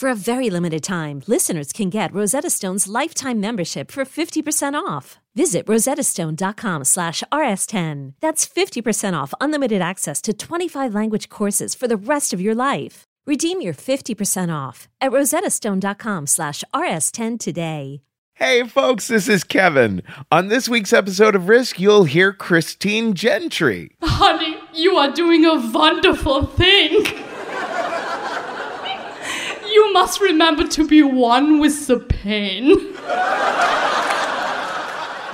For a very limited time, listeners can get Rosetta Stone's lifetime membership for 50% off. Visit rosettastone.com slash rs10. That's 50% off unlimited access to 25 language courses for the rest of your life. Redeem your 50% off at rosettastone.com slash rs10 today. Hey, folks, this is Kevin. On this week's episode of Risk, you'll hear Christine Gentry. Honey, you are doing a wonderful thing. You must remember to be one with the pain.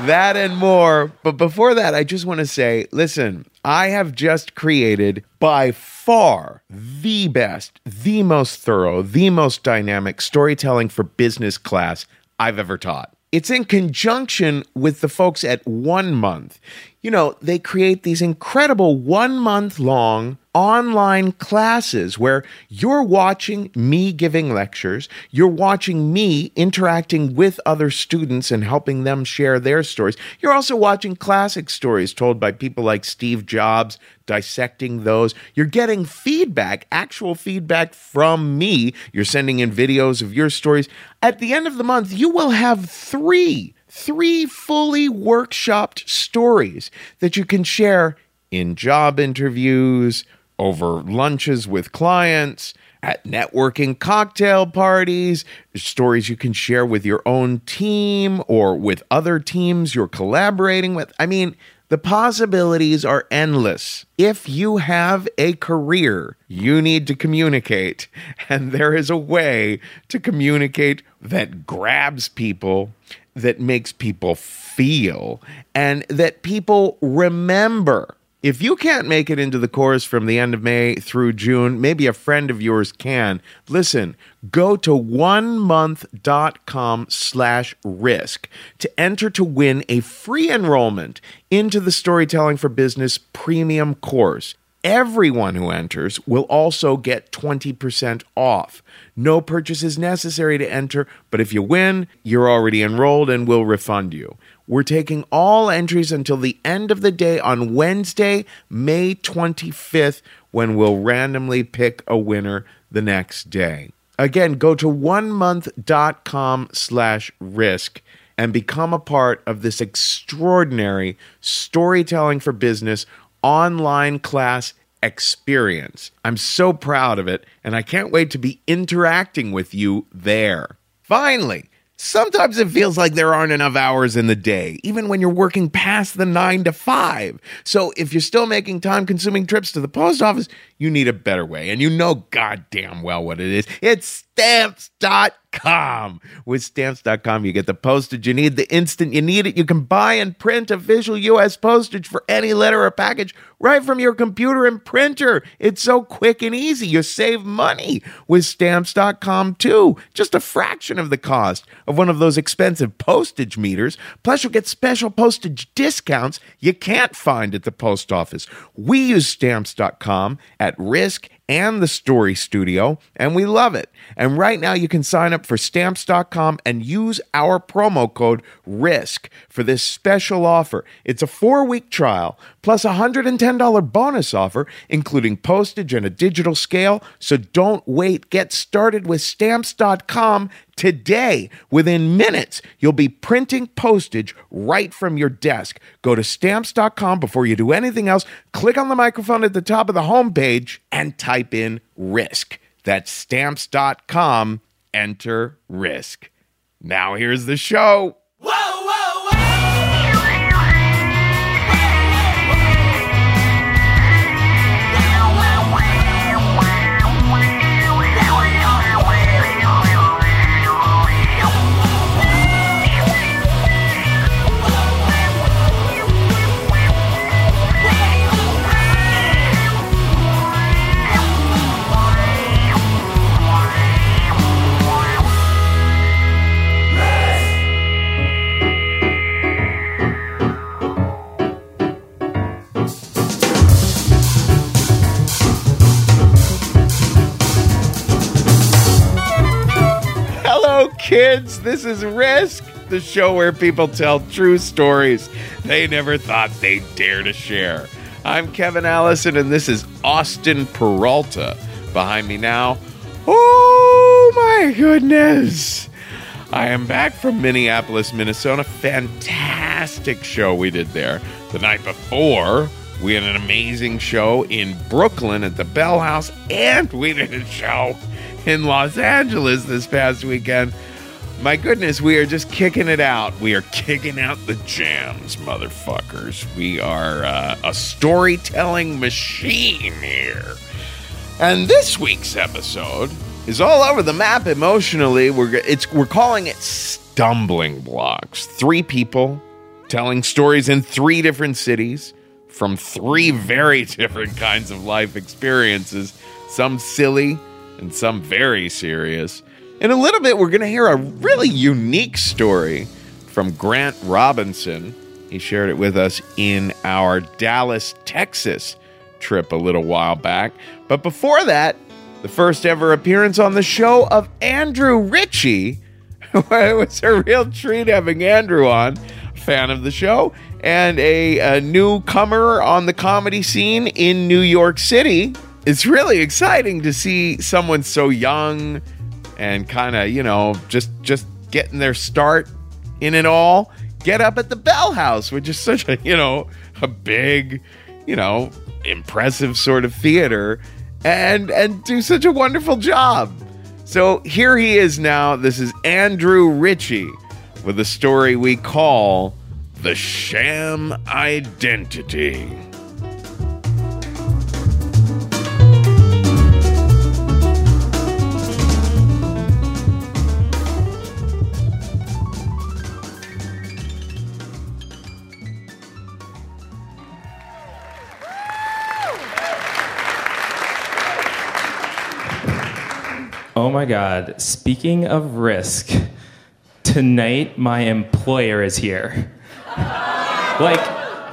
That and more. But before that, I just want to say listen, I have just created by far the best, the most thorough, the most dynamic storytelling for business class I've ever taught. It's in conjunction with the folks at One Month. You know, they create these incredible one month long online classes where you're watching me giving lectures, you're watching me interacting with other students and helping them share their stories. You're also watching classic stories told by people like Steve Jobs, dissecting those. You're getting feedback, actual feedback from me. You're sending in videos of your stories. At the end of the month, you will have three. Three fully workshopped stories that you can share in job interviews, over lunches with clients, at networking cocktail parties, stories you can share with your own team or with other teams you're collaborating with. I mean, the possibilities are endless. If you have a career, you need to communicate. And there is a way to communicate that grabs people, that makes people feel, and that people remember. If you can't make it into the course from the end of May through June, maybe a friend of yours can. Listen, go to onemonth.com slash risk to enter to win a free enrollment into the Storytelling for Business premium course. Everyone who enters will also get 20% off. No purchase is necessary to enter, but if you win, you're already enrolled and we'll refund you. We're taking all entries until the end of the day on Wednesday, May 25th, when we'll randomly pick a winner the next day. Again, go to onemonth.com slash risk and become a part of this extraordinary storytelling for business online class experience. I'm so proud of it, and I can't wait to be interacting with you there. Finally, Sometimes it feels like there aren't enough hours in the day, even when you're working past the nine to five. So if you're still making time consuming trips to the post office, you need a better way. And you know goddamn well what it is. It's stamps.com. With stamps.com, you get the postage you need the instant you need it. You can buy and print official U.S. postage for any letter or package right from your computer and printer. It's so quick and easy. You save money with stamps.com too. Just a fraction of the cost of one of those expensive postage meters. Plus, you'll get special postage discounts you can't find at the post office. We use stamps.com at risk and the Story Studio, and we love it. And right now, you can sign up for stamps.com and use our promo code RISK for this special offer. It's a four week trial plus a $110 bonus offer, including postage and a digital scale. So don't wait. Get started with stamps.com Today, within minutes, you'll be printing postage right from your desk. Go to stamps.com before you do anything else. Click on the microphone at the top of the homepage and type in risk. That's stamps.com. Enter risk. Now, here's the show. Hello, kids. This is Risk, the show where people tell true stories they never thought they'd dare to share. I'm Kevin Allison, and this is Austin Peralta behind me now. Oh my goodness! I am back from Minneapolis, Minnesota. Fantastic show we did there. The night before, we had an amazing show in Brooklyn at the Bell House, and we did a show in Los Angeles this past weekend. My goodness, we are just kicking it out. We are kicking out the jams, motherfuckers. We are uh, a storytelling machine here. And this week's episode is all over the map emotionally. We're it's we're calling it stumbling blocks. Three people telling stories in three different cities from three very different kinds of life experiences, some silly and some very serious. In a little bit, we're going to hear a really unique story from Grant Robinson. He shared it with us in our Dallas, Texas trip a little while back. But before that, the first ever appearance on the show of Andrew Ritchie. it was a real treat having Andrew on, fan of the show, and a, a newcomer on the comedy scene in New York City. It's really exciting to see someone so young and kind of, you know, just just getting their start in it all. Get up at the Bell House, which is such a, you know, a big, you know, impressive sort of theater and and do such a wonderful job. So here he is now. This is Andrew Ritchie with a story we call The Sham Identity. My God. Speaking of risk, tonight my employer is here. like,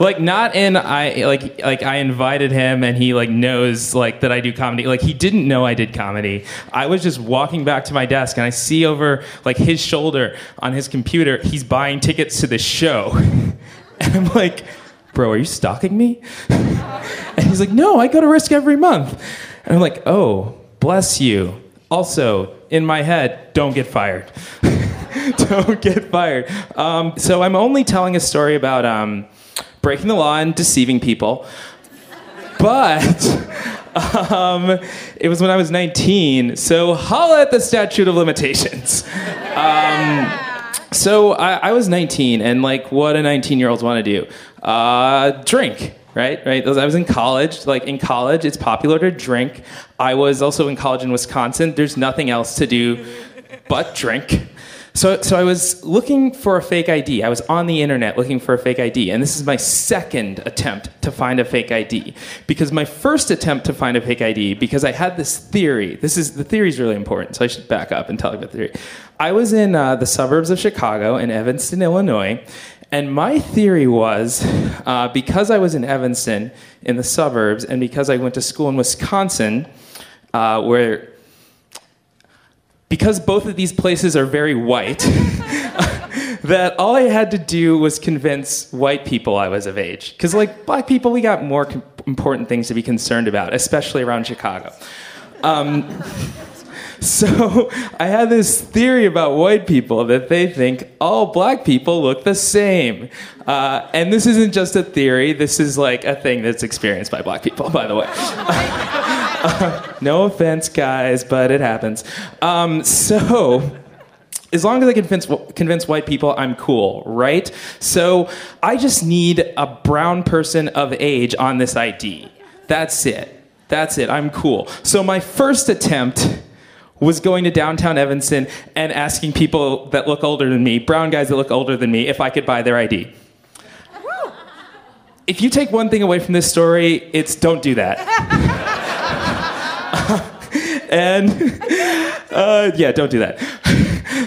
like not in I like like I invited him and he like knows like that I do comedy. Like he didn't know I did comedy. I was just walking back to my desk and I see over like his shoulder on his computer, he's buying tickets to the show. and I'm like, bro, are you stalking me? and he's like, no, I go to risk every month. And I'm like, oh, bless you. Also, in my head, don't get fired. don't get fired. Um, so I'm only telling a story about um, breaking the law and deceiving people. But um, it was when I was 19, so holla at the statute of limitations. Um, so I, I was 19, and like, what a 19 year olds want to do? Uh, drink, right? Right. I was in college. Like in college, it's popular to drink. I was also in college in Wisconsin. There's nothing else to do but drink. So, so I was looking for a fake ID. I was on the internet looking for a fake ID, and this is my second attempt to find a fake ID. Because my first attempt to find a fake ID, because I had this theory. This is the theory is really important, so I should back up and tell you about the theory. I was in uh, the suburbs of Chicago in Evanston, Illinois, and my theory was uh, because I was in Evanston in the suburbs, and because I went to school in Wisconsin, uh, where because both of these places are very white, that all I had to do was convince white people I was of age. Because, like, black people, we got more com- important things to be concerned about, especially around Chicago. Um, So I had this theory about white people that they think all black people look the same. Uh, and this isn't just a theory, this is like a thing that's experienced by black people, by the way. Uh, no offense, guys, but it happens. Um, so as long as I convince convince white people I'm cool, right? So I just need a brown person of age on this ID. That's it. That's it. I'm cool. So my first attempt was going to downtown Evanston and asking people that look older than me, brown guys that look older than me, if I could buy their ID. If you take one thing away from this story, it's don't do that. and uh, yeah, don't do that.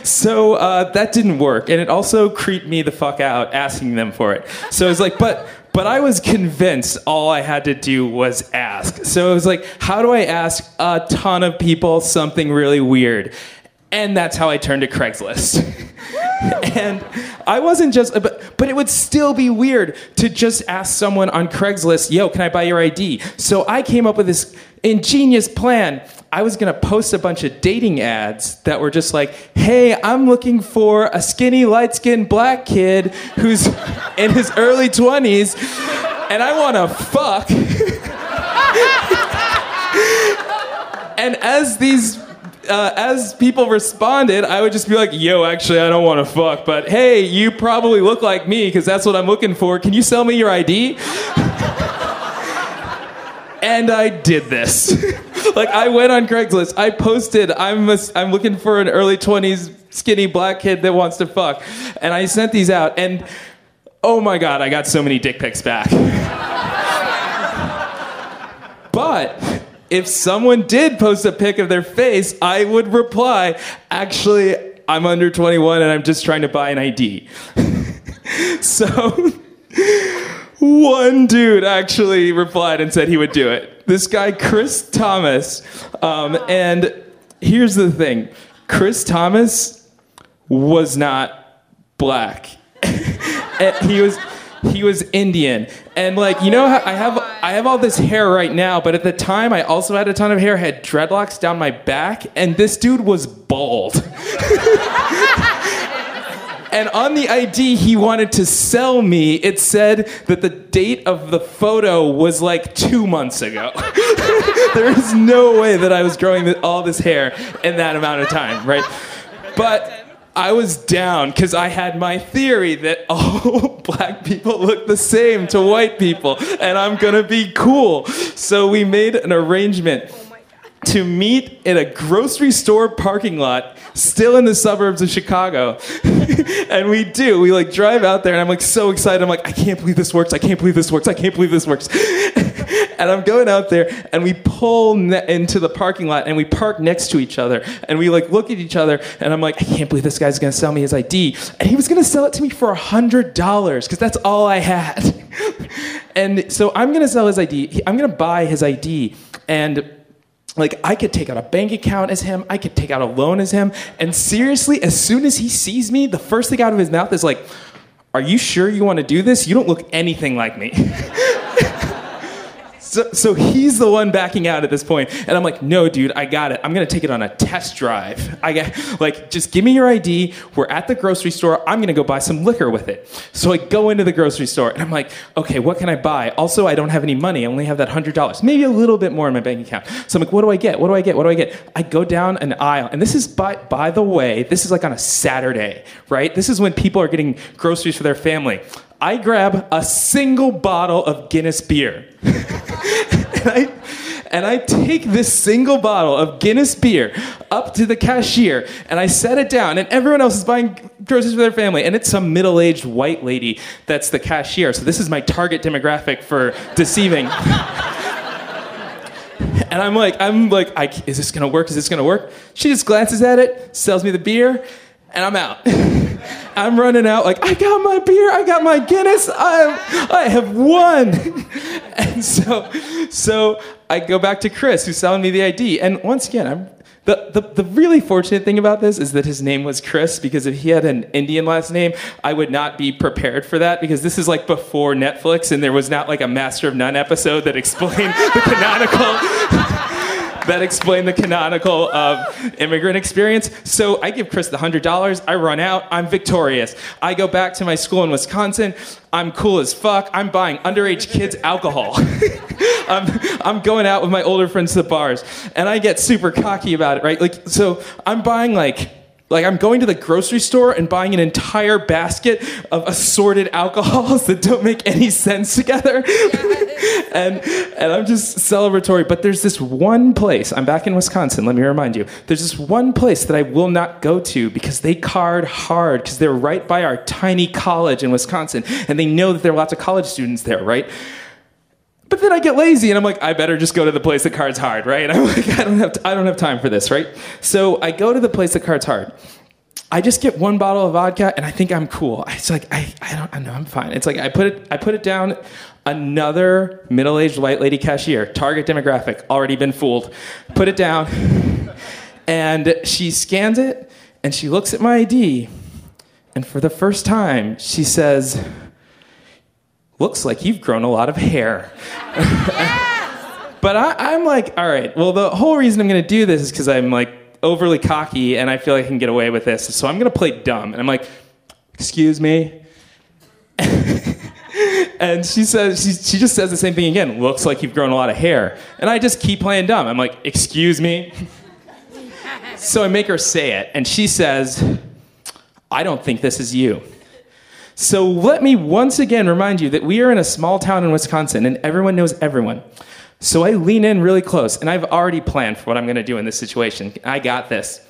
so uh, that didn't work, and it also creeped me the fuck out asking them for it. So I was like, but but I was convinced all I had to do was ask. So it was like, how do I ask a ton of people something really weird? And that's how I turned to Craigslist. and I wasn't just, but, but it would still be weird to just ask someone on Craigslist, yo, can I buy your ID? So I came up with this ingenious plan. I was gonna post a bunch of dating ads that were just like, hey, I'm looking for a skinny, light skinned black kid who's in his early 20s and I wanna fuck. and as these uh, as people responded, I would just be like, yo, actually, I don't want to fuck, but hey, you probably look like me because that's what I'm looking for. Can you sell me your ID? and I did this. like I went on Craigslist. I posted, I'm a, I'm looking for an early 20s skinny black kid that wants to fuck. And I sent these out and oh my god, I got so many dick pics back. but if someone did post a pic of their face, I would reply, actually, I'm under 21 and I'm just trying to buy an ID. so one dude actually replied and said he would do it. This guy, Chris Thomas. Um, and here's the thing Chris Thomas was not black. he was he was Indian. And like, you know, I have I have all this hair right now, but at the time I also had a ton of hair, had dreadlocks down my back, and this dude was bald. and on the ID he wanted to sell me, it said that the date of the photo was like two months ago. there is no way that I was growing all this hair in that amount of time, right? But I was down because I had my theory that all oh, black people look the same to white people, and I'm gonna be cool. So we made an arrangement oh to meet in a grocery store parking lot still in the suburbs of chicago. And we do. We like drive out there and i'm like so excited. I'm like i can't believe this works. I can't believe this works. I can't believe this works and i'm going out there and we pull ne- into the parking lot and we park next to each other and we like look at each other and i'm like i can't believe this guy's gonna sell me his id and he was gonna sell it to me for a hundred dollars because that's all i had. And so i'm gonna sell his id i'm gonna buy his id and like I could take out a bank account as him, I could take out a loan as him, and seriously, as soon as he sees me, the first thing out of his mouth is like, "Are you sure you want to do this? You don't look anything like me." So, so he's the one backing out at this point, and I'm like, no, dude, I got it. I'm gonna take it on a test drive. I get like, just give me your ID. We're at the grocery store. I'm gonna go buy some liquor with it. So I go into the grocery store, and I'm like, okay, what can I buy? Also, I don't have any money. I only have that hundred dollars, maybe a little bit more in my bank account. So I'm like, what do I get? What do I get? What do I get? I go down an aisle, and this is by by the way, this is like on a Saturday, right? This is when people are getting groceries for their family. I grab a single bottle of Guinness beer. and, I, and I take this single bottle of Guinness beer up to the cashier and I set it down, and everyone else is buying groceries for their family. And it's some middle aged white lady that's the cashier. So this is my target demographic for deceiving. and I'm like, I'm like, is this gonna work? Is this gonna work? She just glances at it, sells me the beer, and I'm out. I'm running out like I got my beer, I got my Guinness, I I have won. and so so I go back to Chris who's selling me the ID. And once again, I'm the, the, the really fortunate thing about this is that his name was Chris because if he had an Indian last name, I would not be prepared for that because this is like before Netflix and there was not like a Master of None episode that explained the canonical that explain the canonical of immigrant experience. So I give Chris the hundred dollars. I run out. I'm victorious. I go back to my school in Wisconsin. I'm cool as fuck. I'm buying underage kids alcohol. I'm, I'm going out with my older friends to the bars, and I get super cocky about it, right? Like, so I'm buying like like I'm going to the grocery store and buying an entire basket of assorted alcohols that don't make any sense together. and and I'm just celebratory. But there's this one place, I'm back in Wisconsin, let me remind you. There's this one place that I will not go to because they card hard, because they're right by our tiny college in Wisconsin. And they know that there are lots of college students there, right? But then I get lazy and I'm like, I better just go to the place that cards hard, right? I'm like, I don't have, t- I don't have time for this, right? So I go to the place that cards hard. I just get one bottle of vodka and I think I'm cool. It's like I, I don't I know I'm fine. It's like I put it I put it down. Another middle-aged white lady cashier, target demographic, already been fooled. Put it down, and she scans it and she looks at my ID, and for the first time she says, looks like you've grown a lot of hair. but I, am like, all right, well, the whole reason I'm going to do this is because I'm like overly cocky and I feel like I can get away with this. So I'm going to play dumb. And I'm like, excuse me. and she says, she, she just says the same thing again. Looks like you've grown a lot of hair. And I just keep playing dumb. I'm like, excuse me. so I make her say it. And she says, I don't think this is you. So let me once again remind you that we are in a small town in Wisconsin and everyone knows everyone. So I lean in really close and I've already planned for what I'm going to do in this situation. I got this.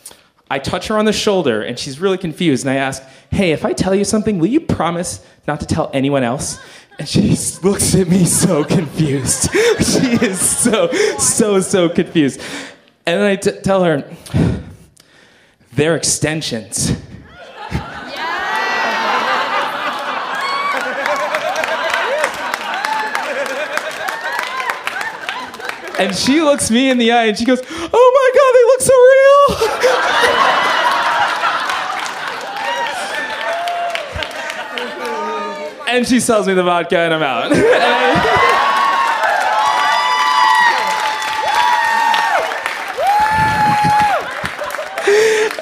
I touch her on the shoulder and she's really confused and I ask, "Hey, if I tell you something, will you promise not to tell anyone else?" And she looks at me so confused. she is so so so confused. And then I t- tell her, "They're extensions." And she looks me in the eye and she goes, Oh my God, they look so real. and she sells me the vodka and I'm out.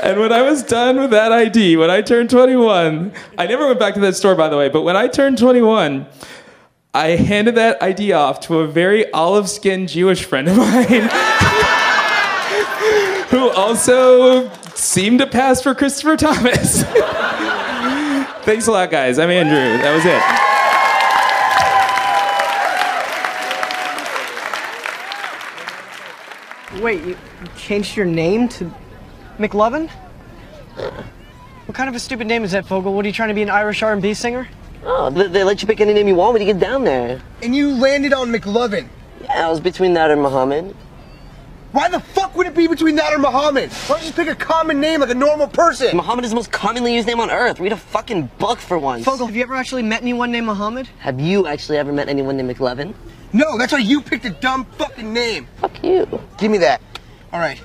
And when I was done with that ID, when I turned 21, I never went back to that store, by the way, but when I turned 21, I handed that ID off to a very olive skinned Jewish friend of mine who also seemed to pass for Christopher Thomas. Thanks a lot, guys. I'm Andrew. That was it. Wait, you changed your name to McLovin? What kind of a stupid name is that, Fogel? What are you trying to be an Irish R&B singer? Oh, they, they let you pick any name you want when you get down there. And you landed on McLovin. Yeah, I was between that and Muhammad. Why the fuck would it be between that or Muhammad? Why don't you just pick a common name like a normal person? Muhammad is the most commonly used name on earth. Read a fucking book for once. Fogel, have you ever actually met anyone named Muhammad? Have you actually ever met anyone named McLovin? No, that's why you picked a dumb fucking name. Fuck you. Give me that. All right.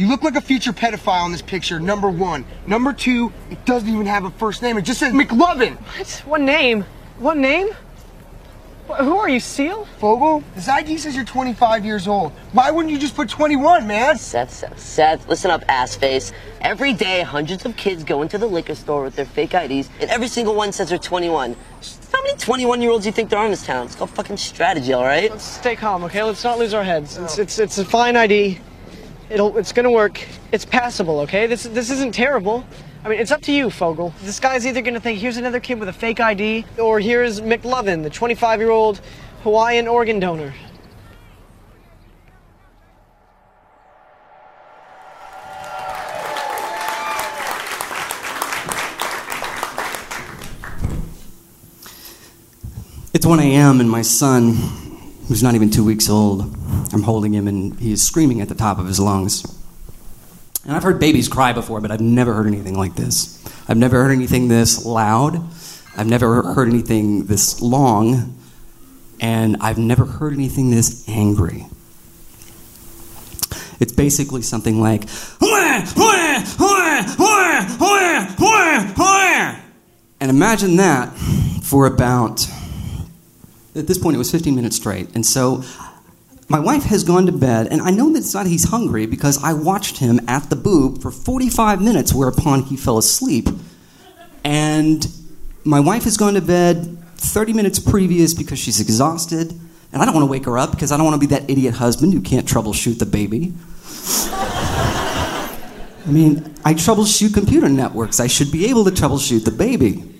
You look like a future pedophile in this picture, number one. Number two, it doesn't even have a first name. It just says McLovin. What? What name? What name? Who are you, Seal? Fogel, this ID says you're 25 years old. Why wouldn't you just put 21, man? Seth, Seth, Seth, listen up, ass face. Every day, hundreds of kids go into the liquor store with their fake IDs, and every single one says they're 21. How many 21 year olds do you think there are in this town? It's called fucking strategy, all right? Let's stay calm, okay? Let's not lose our heads. It's, it's, it's a fine ID. It'll, it's gonna work. It's passable, okay? This, this isn't terrible. I mean, it's up to you, Fogel. This guy's either gonna think here's another kid with a fake ID, or here's McLovin, the 25 year old Hawaiian organ donor. It's 1 a.m., and my son, who's not even two weeks old, I'm holding him, and he's screaming at the top of his lungs. And I've heard babies cry before, but I've never heard anything like this. I've never heard anything this loud. I've never heard anything this long. And I've never heard anything this angry. It's basically something like, and imagine that for about, at this point, it was 15 minutes straight. And so my wife has gone to bed, and I know that it's not he's hungry because I watched him at the boob for 45 minutes, whereupon he fell asleep. And my wife has gone to bed 30 minutes previous because she's exhausted, and I don't want to wake her up because I don't want to be that idiot husband who can't troubleshoot the baby. I mean, I troubleshoot computer networks. I should be able to troubleshoot the baby.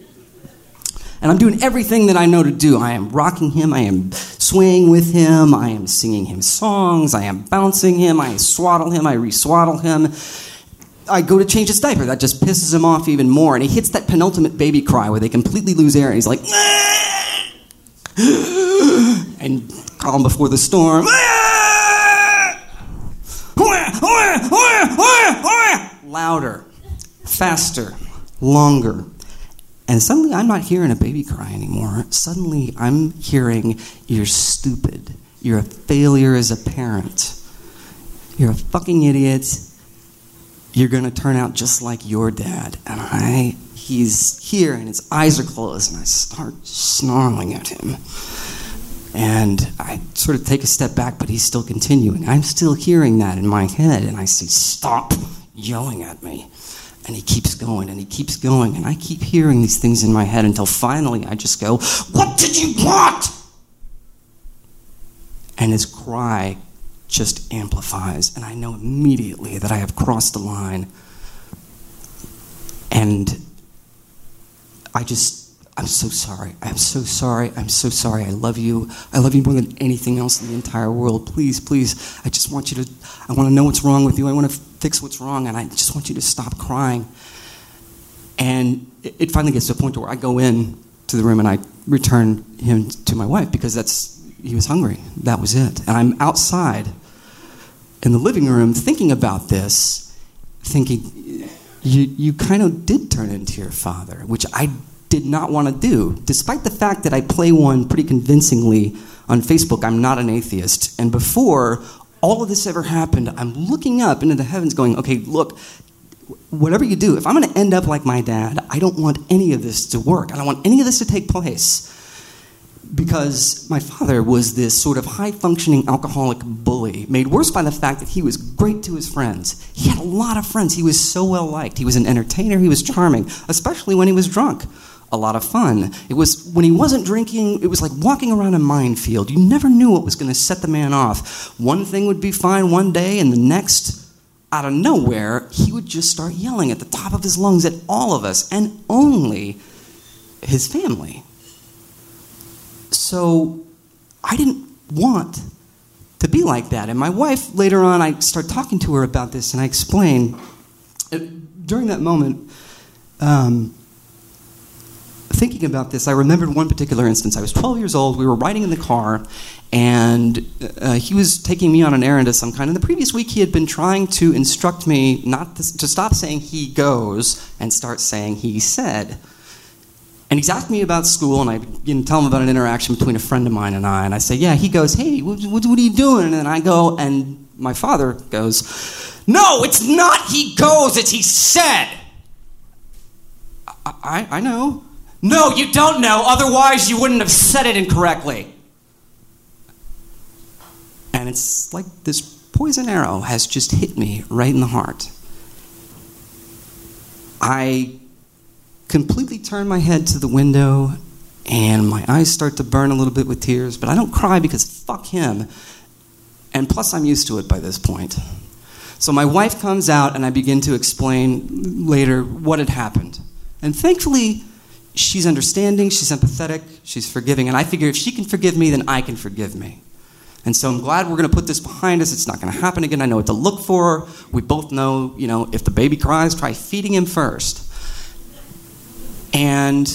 And I'm doing everything that I know to do. I am rocking him, I am swaying with him, I am singing him songs, I am bouncing him, I swaddle him, I re-swaddle him. I go to change his diaper. That just pisses him off even more. And he hits that penultimate baby cry where they completely lose air. And he's like, and calm before the storm. Louder, faster, longer. And suddenly I'm not hearing a baby cry anymore. Suddenly I'm hearing, You're stupid. You're a failure as a parent. You're a fucking idiot. You're going to turn out just like your dad. And I, he's here and his eyes are closed, and I start snarling at him. And I sort of take a step back, but he's still continuing. I'm still hearing that in my head, and I say, Stop yelling at me. And he keeps going and he keeps going, and I keep hearing these things in my head until finally I just go, What did you want? And his cry just amplifies, and I know immediately that I have crossed the line. And I just, I'm so sorry. I'm so sorry. I'm so sorry. I love you. I love you more than anything else in the entire world. Please, please, I just want you to, I want to know what's wrong with you. I want to fix what's wrong, and I just want you to stop crying. And it, finally gets to a point where I go in to the room and I return him to my wife because that's, he was hungry. That was it. And I'm outside in the living room thinking about this, thinking, you, you kind of did turn into your father, which I did not want to do, despite the fact that I play one pretty convincingly on Facebook. I'm not an atheist. And before all of this ever happened, I'm looking up into the heavens going, okay, look, whatever you do, if I'm going to end up like my dad, I don't want any of this to work. I don't want any of this to take place because my father was this sort of high functioning alcoholic bully, made worse by the fact that he was great to his friends. He had a lot of friends. He was so well liked. He was an entertainer. He was charming, especially when he was drunk. A lot of fun. It was when he wasn't drinking, it was like walking around a minefield. You never knew what was going to set the man off. One thing would be fine one day, and the next, out of nowhere, he would just start yelling at the top of his lungs at all of us, and only his family. So I didn't want to be like that. And my wife, later on, I start talking to her about this, and I explain. During that moment, um, thinking about this, I remembered one particular instance. I was 12 years old. We were riding in the car, and uh, he was taking me on an errand of some kind. And the previous week, he had been trying to instruct me not to, to stop saying he goes and start saying he said. And he's asked me about school, and I begin to tell him about an interaction between a friend of mine and I. And I say, Yeah, he goes, Hey, what, what, what are you doing? And I go, and my father goes, No, it's not he goes, it's he said. I, I, I know. No, you don't know, otherwise, you wouldn't have said it incorrectly. And it's like this poison arrow has just hit me right in the heart. I completely turn my head to the window and my eyes start to burn a little bit with tears, but I don't cry because fuck him. And plus, I'm used to it by this point. So my wife comes out and I begin to explain later what had happened. And thankfully, she's understanding, she's empathetic, she's forgiving. And I figure if she can forgive me, then I can forgive me. And so I'm glad we're going to put this behind us. It's not going to happen again. I know what to look for. We both know, you know, if the baby cries, try feeding him first. And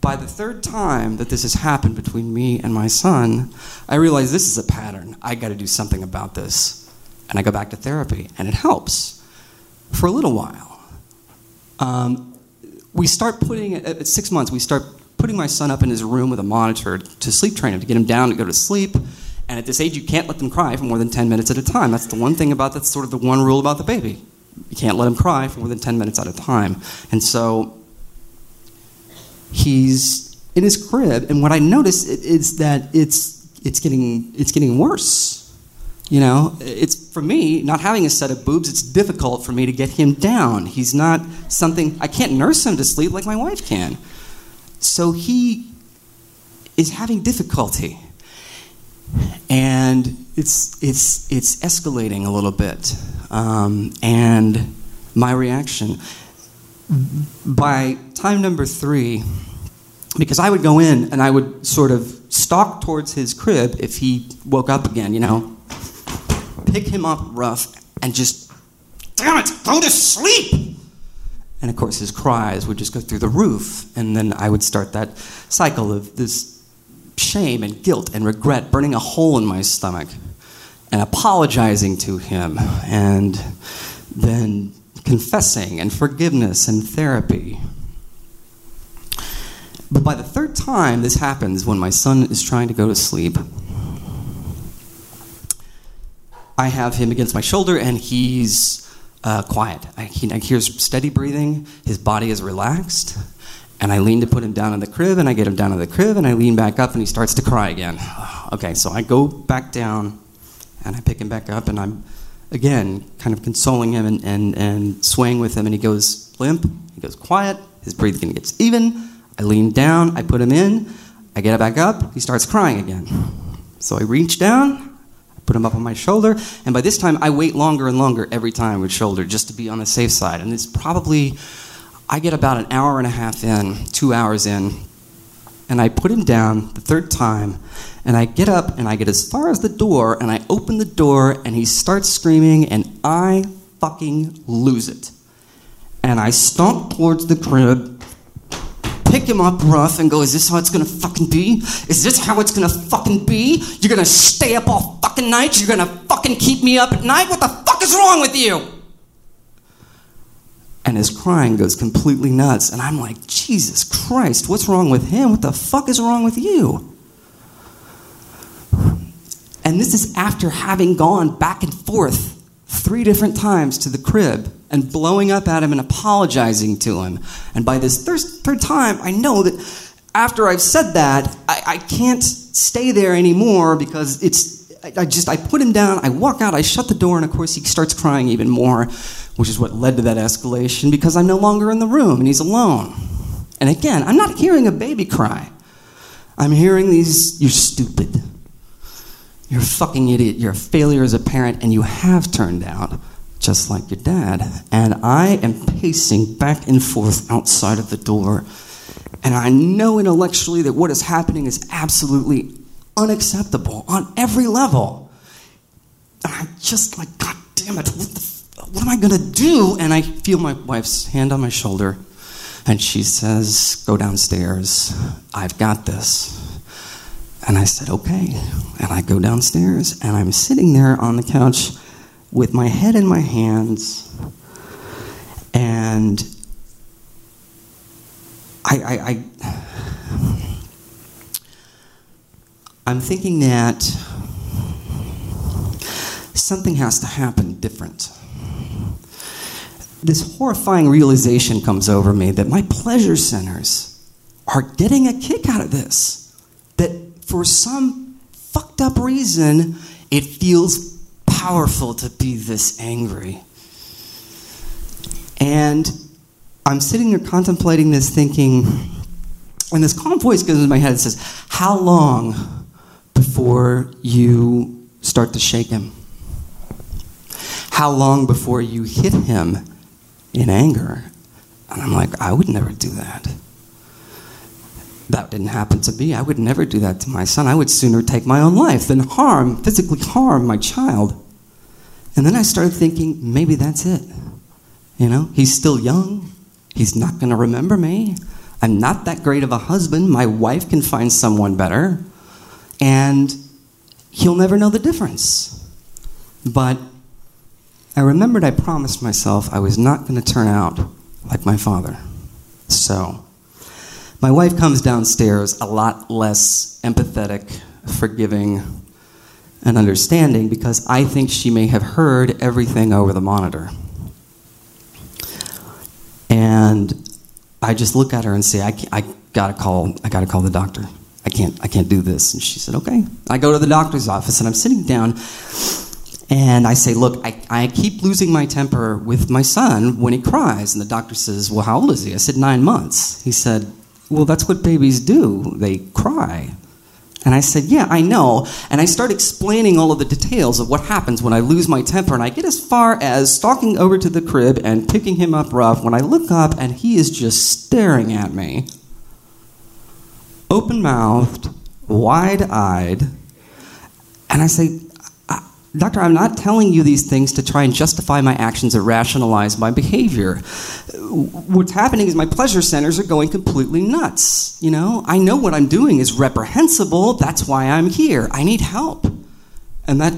by the third time that this has happened between me and my son, I realize this is a pattern. I got to do something about this. And I go back to therapy, and it helps for a little while. Um, we start putting, at six months, we start putting my son up in his room with a monitor to sleep train him, to get him down to go to sleep. And at this age, you can't let them cry for more than 10 minutes at a time. That's the one thing about, that's sort of the one rule about the baby. You can't let him cry for more than 10 minutes at a time. And so he's in his crib, and what I notice is that it's it's getting it's getting worse. You know, it's for me, not having a set of boobs, it's difficult for me to get him down. He's not something, I can't nurse him to sleep like my wife can. So he is having difficulty. And it's, it's, it's escalating a little bit. Um, and my reaction, by time number three, because I would go in and I would sort of stalk towards his crib if he woke up again, you know, pick him up rough and just, damn it, go to sleep. And of course, his cries would just go through the roof. And then I would start that cycle of this shame and guilt and regret burning a hole in my stomach and apologizing to him and then confessing and forgiveness and therapy. But by the third time this happens, when my son is trying to go to sleep, I have him against my shoulder and he's uh, quiet. I, he, I hear steady breathing, his body is relaxed, and I lean to put him down in the crib, and I get him down in the crib, and I lean back up, and he starts to cry again. Okay, so I go back down, and I pick him back up, and I'm again kind of consoling him and, and, and swaying with him, and he goes limp, he goes quiet, his breathing gets even. I lean down, I put him in, I get it back up, he starts crying again. So I reach down, put him up on my shoulder, and by this time I wait longer and longer every time with shoulder just to be on the safe side. And it's probably, I get about an hour and a half in, two hours in, and I put him down the third time, and I get up and I get as far as the door, and I open the door, and he starts screaming, and I fucking lose it. And I stomp towards the crib, up rough, and go, Is this how it's gonna fucking be? Is this how it's gonna fucking be? You're gonna stay up all fucking night? You're gonna fucking keep me up at night? What the fuck is wrong with you? and his crying goes completely nuts. And I'm like, Jesus Christ, what's wrong with him? What the fuck is wrong with you? And this is after having gone back and forth three different times to the crib and blowing up at him and apologizing to him. And by this third, third time, I know that after I've said that, I, I can't stay there anymore because it's. I, I just I put him down. I walk out. I shut the door, and of course he starts crying even more, which is what led to that escalation because I'm no longer in the room and he's alone. And again, I'm not hearing a baby cry. I'm hearing these. You're stupid. You're a fucking idiot. You're a failure as a parent, and you have turned out just like your dad. And I am pacing back and forth outside of the door. And I know intellectually that what is happening is absolutely unacceptable on every level. And I'm just like, God damn it, what, the, what am I going to do? And I feel my wife's hand on my shoulder. And she says, Go downstairs. I've got this. And I said, okay. And I go downstairs, and I'm sitting there on the couch with my head in my hands, and I, I, I'm thinking that something has to happen different. This horrifying realization comes over me that my pleasure centers are getting a kick out of this. That for some fucked up reason, it feels powerful to be this angry. And I'm sitting there contemplating this, thinking, and this calm voice goes in my head and says, How long before you start to shake him? How long before you hit him in anger? And I'm like, I would never do that that didn't happen to me. I would never do that to my son. I would sooner take my own life than harm, physically harm my child. And then I started thinking, maybe that's it. You know, he's still young. He's not going to remember me. I'm not that great of a husband. My wife can find someone better. And he'll never know the difference. But I remembered I promised myself I was not going to turn out like my father. So my wife comes downstairs a lot less empathetic, forgiving, and understanding because I think she may have heard everything over the monitor. And I just look at her and say, I, I gotta call, I gotta call the doctor. I can't, I can't do this. And she said, okay. I go to the doctor's office and I'm sitting down And I say, Look, I, I keep losing my temper with my son when he cries. And the doctor says, Well, how old is he? I said, Nine months. He said, Well, that's what babies do. They cry. And I said, Yeah, I know. And I start explaining all of the details of what happens when I lose my temper. And I get as far as stalking over to the crib and picking him up rough when I look up and he is just staring at me, open mouthed, wide eyed. And I say, Doctor, I'm not telling you these things to try and justify my actions or rationalize my behavior. What's happening is my pleasure centers are going completely nuts. You know, I know what I'm doing is reprehensible. That's why I'm here. I need help. And that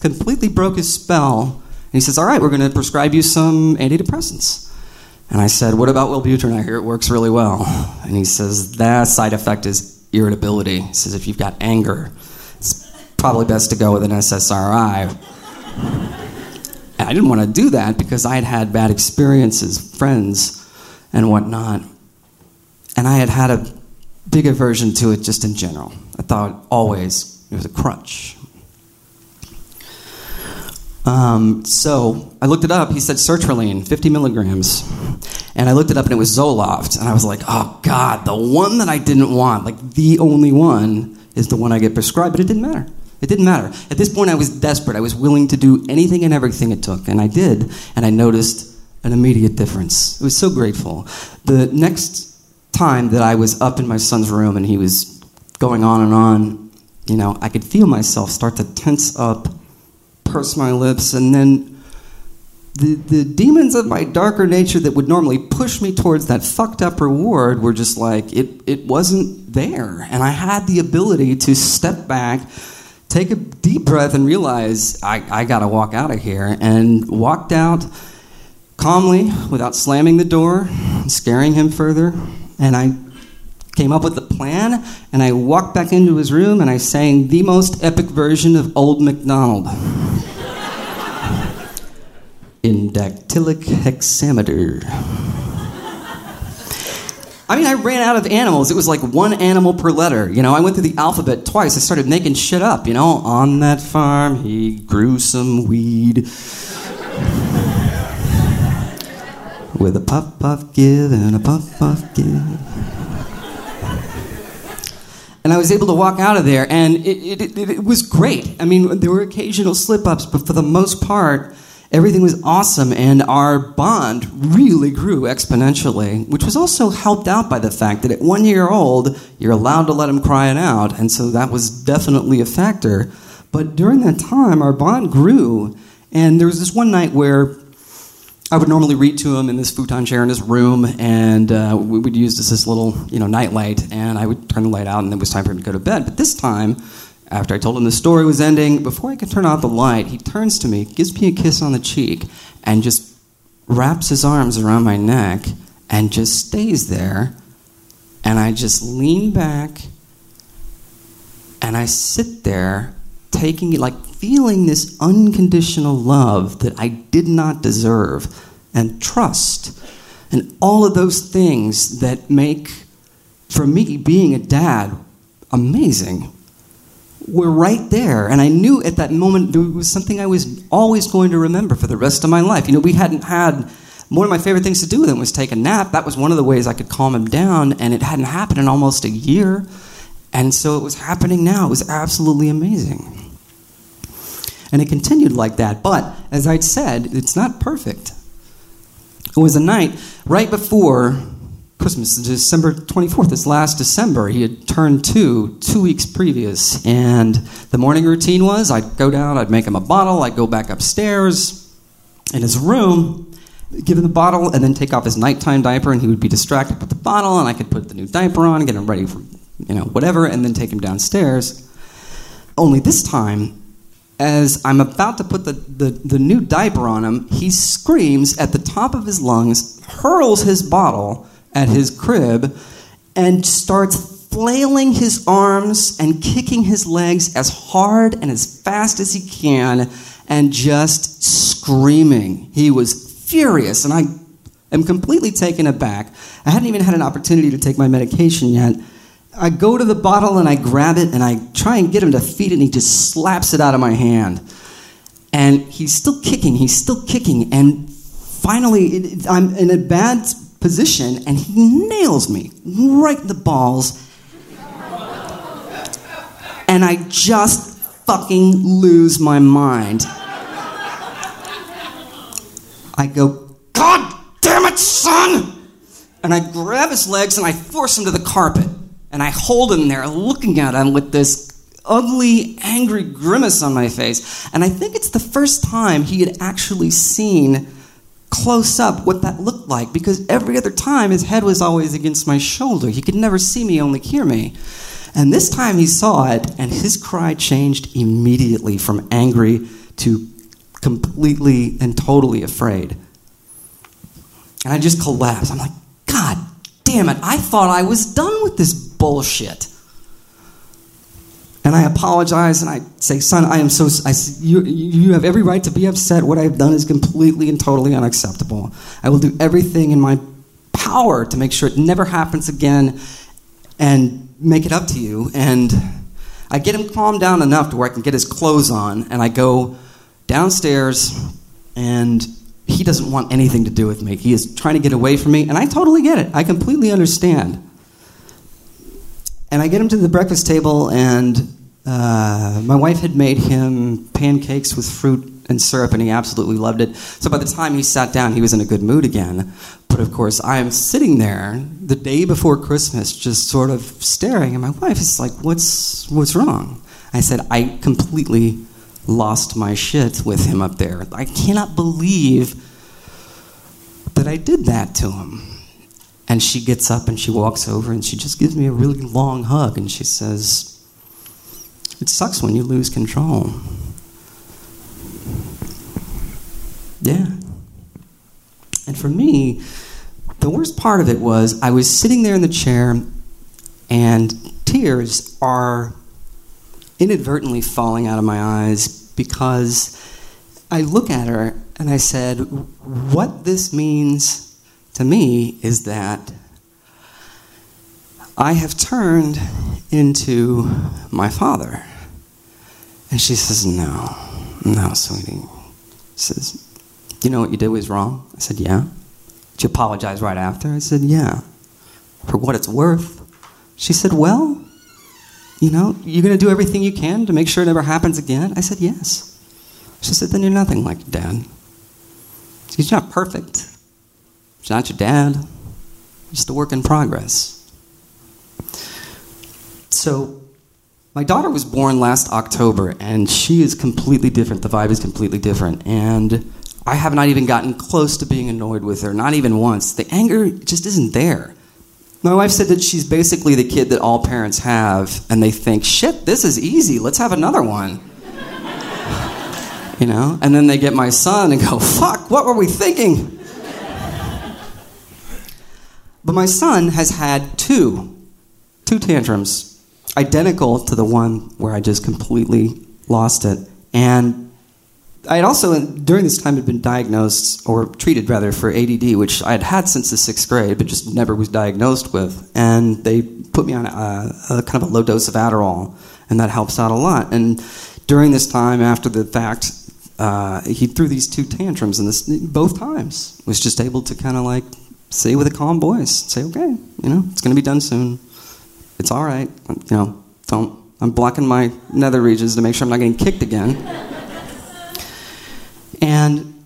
completely broke his spell. And he says, All right, we're going to prescribe you some antidepressants. And I said, What about Wellbutrin? I hear it works really well. And he says, That side effect is irritability. He says, If you've got anger, probably best to go with an SSRI. And I didn't want to do that because I had had bad experiences, friends, and whatnot. And I had had a big aversion to it just in general. I thought always it was a crutch. Um, so I looked it up. He said sertraline, 50 milligrams. And I looked it up and it was Zoloft. And I was like, oh God, the one that I didn't want, like the only one, is the one I get prescribed. But it didn't matter. It didn't matter. At this point, I was desperate. I was willing to do anything and everything it took. And I did. And I noticed an immediate difference. I was so grateful. The next time that I was up in my son's room and he was going on and on, you know, I could feel myself start to tense up, purse my lips, and then the, the demons of my darker nature that would normally push me towards that fucked up reward were just like, it, it wasn't there. And I had the ability to step back take a deep breath and realize I, I got to walk out of here. And walked out calmly without slamming the door, scaring him further. And I came up with a plan and I walked back into his room and I sang the most epic version of Old MacDonald. In dactylic hexameter. I mean, I ran out of animals. It was like one animal per letter. You know, I went through the alphabet twice. I started making shit up. You know, on that farm he grew some weed. With a puff puff give and a puff puff give. And I was able to walk out of there, and it, it, it, it was great. I mean, there were occasional slip ups, but for the most part, everything was awesome, and our bond really grew exponentially, which was also helped out by the fact that at one year old, you're allowed to let him cry it out, and so that was definitely a factor. But during that time, our bond grew, and there was this one night where I would normally read to him in this futon chair in his room, and uh, we would use this, this little, you know, night light, and I would turn the light out, and it was time for him to go to bed. But this time, after I told him the story was ending, before I could turn out the light, he turns to me, gives me a kiss on the cheek, and just wraps his arms around my neck and just stays there. And I just lean back and I sit there, taking it, like feeling this unconditional love that I did not deserve, and trust, and all of those things that make, for me, being a dad amazing were right there. And I knew at that moment it was something I was always going to remember for the rest of my life. You know, we hadn't had. One of my favorite things to do with him was take a nap. That was one of the ways I could calm him down, and it hadn't happened in almost a year. And so it was happening now. It was absolutely amazing. And it continued like that. But as I'd said, it's not perfect. It was a night right before Christmas, December 24th, this last December. He had turned two, two weeks previous. And the morning routine was I'd go down, I'd make him a bottle, I'd go back upstairs in his room, give him the bottle, and then take off his nighttime diaper, and he would be distracted with the bottle, and I could put the new diaper on, get him ready for, you know, whatever, and then take him downstairs. Only this time, as I'm about to put the, the, the new diaper on him, he screams at the top of his lungs, hurls his bottle at his crib and starts flailing his arms and kicking his legs as hard and as fast as he can and just screaming. He was furious, and I am completely taken aback. I hadn't even had an opportunity to take my medication yet. I go to the bottle and I grab it and I try and get him to feed it, and he just slaps it out of my hand. And he's still kicking, he's still kicking. And finally, it, I'm in a bad position, and he nails me right in the balls. And I just fucking lose my mind. I go, God damn it, son! And I grab his legs and I force him to the carpet. And I hold him there, looking at him with this ugly, angry grimace on my face. And I think it's the first time he had actually seen close up what that looked like because every other time his head was always against my shoulder. He could never see me, only hear me. And this time he saw it, and his cry changed immediately from angry to completely and totally afraid. And I just collapsed. I'm like, God damn it, I thought I was done with this bullshit. And I apologize and I say, son, I am so, I, you, you have every right to be upset. What I've done is completely and totally unacceptable. I will do everything in my power to make sure it never happens again and make it up to you. And I get him calmed down enough to where I can get his clothes on and I go downstairs and he doesn't want anything to do with me. He is trying to get away from me, and I totally get it. I completely understand. And I get him to the breakfast table, and uh, my wife had made him pancakes with fruit and syrup, and he absolutely loved it. So by the time he sat down, he was in a good mood again. But of course, I am sitting there the day before Christmas, just sort of staring, and my wife is like, "What's what's wrong?" I said, "I completely lost my shit with him up there. I cannot believe that I did that to him." And she gets up and she walks over and she just gives me a really long hug and she says, It sucks when you lose control. Yeah. And for me, the worst part of it was I was sitting there in the chair and tears are inadvertently falling out of my eyes because I look at her and I said, What this means to me is that I have turned into my father. And she says, No, no, sweetie. She says, You know what you did was wrong? I said, Yeah. Did you apologize right after? I said, Yeah. For what it's worth. She said, Well, you know, you're going to do everything you can to make sure it never happens again? I said, Yes. She said, Then you're nothing like your dad. He's not perfect. He's not your dad. Just a work in progress. So, my daughter was born last October, and she is completely different. The vibe is completely different. And I have not even gotten close to being annoyed with her, not even once. The anger just isn't there. My wife said that she's basically the kid that all parents have, and they think, shit, this is easy, let's have another one. you know? And then they get my son and go, fuck, what were we thinking? but my son has had two, two tantrums identical to the one where I just completely lost it. And I had also, during this time, had been diagnosed, or treated rather, for ADD, which I had had since the sixth grade, but just never was diagnosed with. And they put me on a, a kind of a low dose of Adderall, and that helps out a lot. And during this time, after the fact, uh, he threw these two tantrums, and this both times was just able to kind of like say with a calm voice, say, "Okay, you know, it's going to be done soon. It's all right. You know, don't." I'm blocking my nether regions to make sure I'm not getting kicked again. And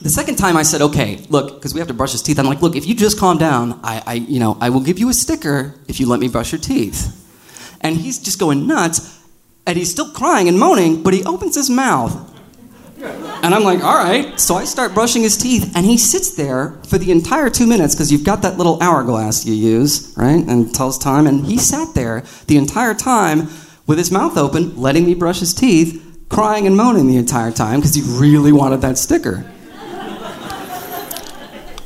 the second time I said, okay, look, because we have to brush his teeth. I'm like, look, if you just calm down, I, I, you know, I will give you a sticker if you let me brush your teeth. And he's just going nuts, and he's still crying and moaning, but he opens his mouth. And I'm like, all right. So I start brushing his teeth, and he sits there for the entire two minutes because you've got that little hourglass you use, right? And tells time. And he sat there the entire time with his mouth open, letting me brush his teeth, crying and moaning the entire time because he really wanted that sticker.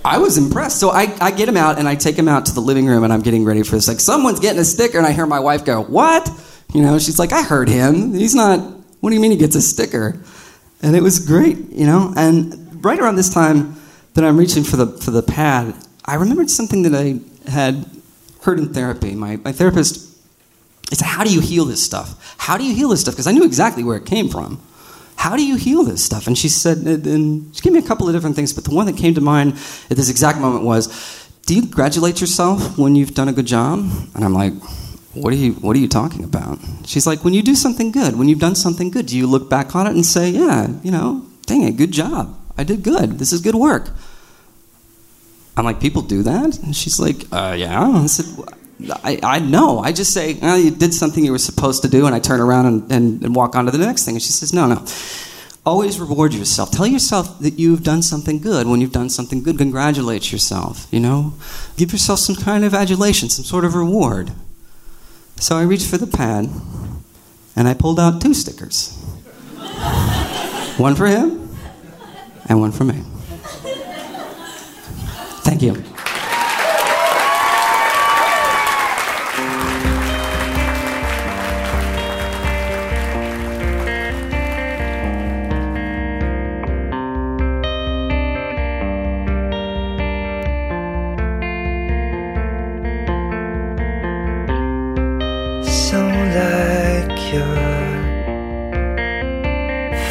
I was impressed. So I, I get him out and I take him out to the living room and I'm getting ready for this. Like, someone's getting a sticker, and I hear my wife go, What? You know, she's like, I heard him. He's not, what do you mean he gets a sticker? And it was great, you know? And right around this time that I'm reaching for the, for the pad, I remembered something that I had heard in therapy. My, my therapist it's How do you heal this stuff? How do you heal this stuff? Because I knew exactly where it came from. how do you heal this stuff? And she said, and she gave me a couple of different things, but the one that came to mind at this exact moment was, do you congratulate yourself when you've done a good job? And I'm like, what are you what are you talking about? She's like, when you do something good, when you've done something good, do you look back on it and say, yeah, you know, dang it, good job. I did good. This is good work. I'm like, people do that? And she's like, uh, yeah. I said, I, I know. I just say, oh, you did something you were supposed to do, and I turn around and, and, and walk on to the next thing. And she says, no, no. Always reward yourself. Tell yourself that you've done something good. When you've done something good, congratulate yourself, you know? Give yourself some kind of adulation, some sort of reward. So I reached for the pad, and I pulled out two stickers. one for him, and one for me. Thank you.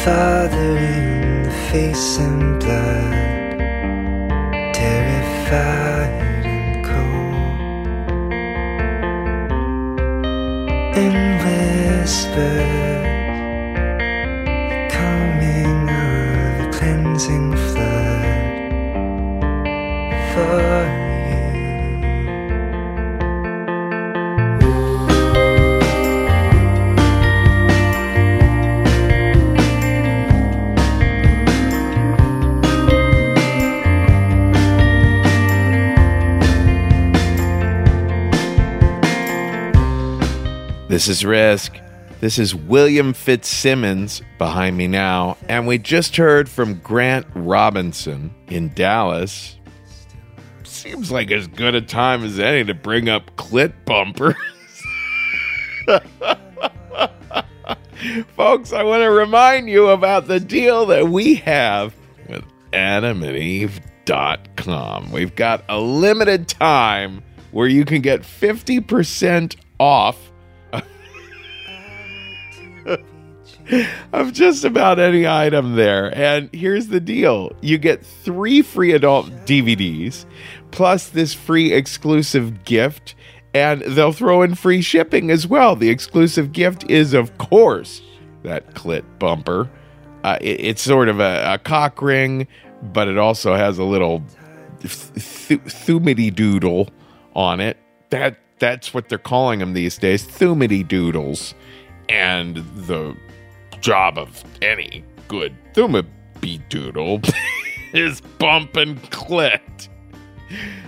Father in the face and blood, terrified and cold, and whispers This is Risk. This is William Fitzsimmons behind me now. And we just heard from Grant Robinson in Dallas. Seems like as good a time as any to bring up clit bumpers. Folks, I want to remind you about the deal that we have with adamandeve.com. We've got a limited time where you can get 50% off of just about any item there. And here's the deal you get three free adult DVDs plus this free exclusive gift. And they'll throw in free shipping as well. The exclusive gift is, of course, that clit bumper. Uh, it- it's sort of a, a cock ring, but it also has a little th- th- doodle on it. That that's what they're calling them these days, thumity doodles. And the job of any good thumity doodle is bump and clit.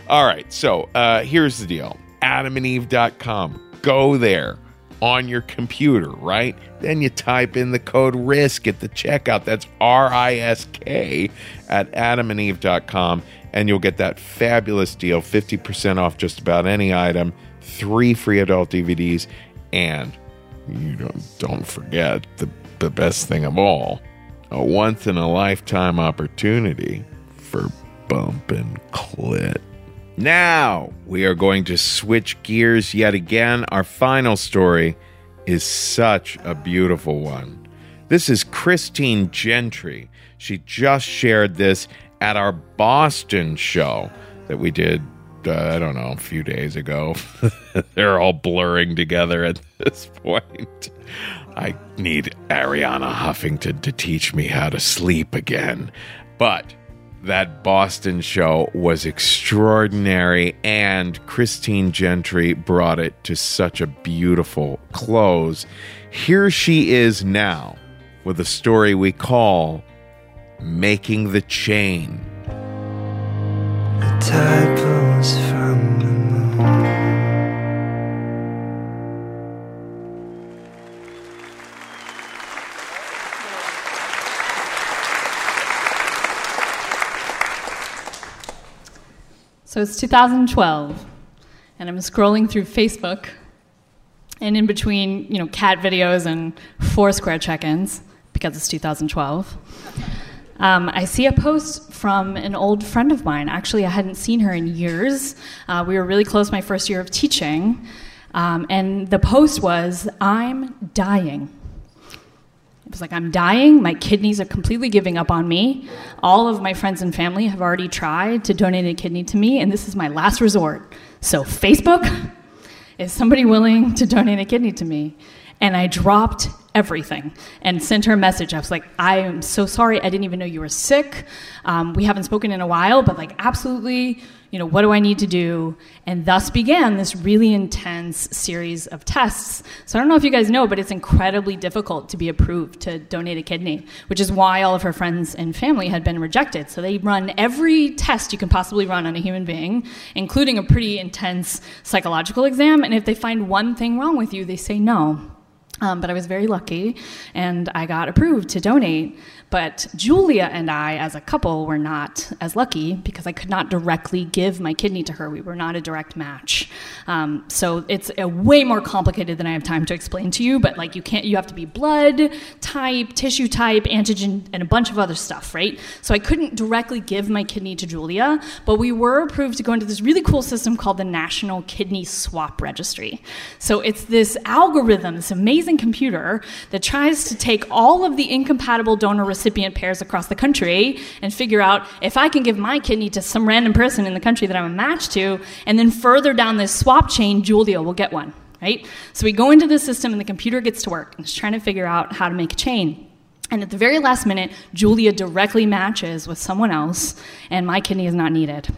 All right, so uh, here's the deal adamandeve.com. Go there on your computer, right? Then you type in the code RISK at the checkout. That's R I S K at adamandeve.com, and you'll get that fabulous deal 50% off just about any item, three free adult DVDs, and you don't, don't forget the, the best thing of all a once in a lifetime opportunity for bump and clit. Now we are going to switch gears yet again. Our final story is such a beautiful one. This is Christine Gentry. She just shared this at our Boston show that we did, uh, I don't know, a few days ago. They're all blurring together at this point. I need Arianna Huffington to teach me how to sleep again. But that Boston show was extraordinary, and Christine Gentry brought it to such a beautiful close. Here she is now with a story we call Making the Chain. The So it's 2012, and I'm scrolling through Facebook, and in between, you know, cat videos and Foursquare check-ins, because it's 2012, um, I see a post from an old friend of mine. Actually, I hadn't seen her in years. Uh, we were really close my first year of teaching, um, and the post was, "I'm dying." Was like, I'm dying. My kidneys are completely giving up on me. All of my friends and family have already tried to donate a kidney to me, and this is my last resort. So, Facebook, is somebody willing to donate a kidney to me? And I dropped everything and sent her a message. I was like, I am so sorry. I didn't even know you were sick. Um, we haven't spoken in a while, but like, absolutely, you know, what do I need to do? And thus began this really intense series of tests. So I don't know if you guys know, but it's incredibly difficult to be approved to donate a kidney, which is why all of her friends and family had been rejected. So they run every test you can possibly run on a human being, including a pretty intense psychological exam. And if they find one thing wrong with you, they say no. Um, but I was very lucky and I got approved to donate. But Julia and I, as a couple, were not as lucky because I could not directly give my kidney to her. We were not a direct match. Um, so it's a way more complicated than I have time to explain to you. But like you can't, you have to be blood type, tissue type, antigen, and a bunch of other stuff, right? So I couldn't directly give my kidney to Julia, but we were approved to go into this really cool system called the National Kidney Swap Registry. So it's this algorithm, this amazing computer that tries to take all of the incompatible donor recipient pairs across the country and figure out if I can give my kidney to some random person in the country that I'm a match to, and then further down this swap chain, Julia will get one, right? So we go into the system and the computer gets to work and it's trying to figure out how to make a chain. And at the very last minute, Julia directly matches with someone else, and my kidney is not needed.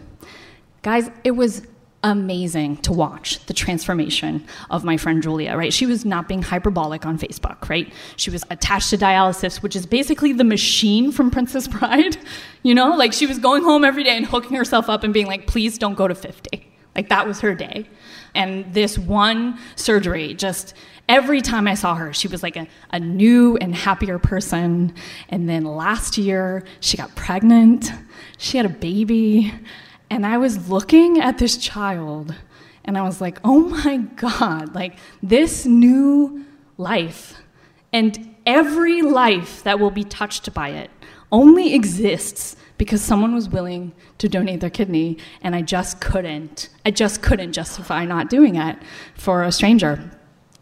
Guys, it was amazing to watch the transformation of my friend Julia, right? She was not being hyperbolic on Facebook, right? She was attached to dialysis, which is basically the machine from Princess Bride, you know? Like she was going home every day and hooking herself up and being like, please don't go to 50. Like that was her day. And this one surgery just every time I saw her, she was like a, a new and happier person. And then last year, she got pregnant, she had a baby. And I was looking at this child and I was like, oh my God, like this new life and every life that will be touched by it only exists because someone was willing to donate their kidney and I just couldn't. I just couldn't justify not doing it for a stranger.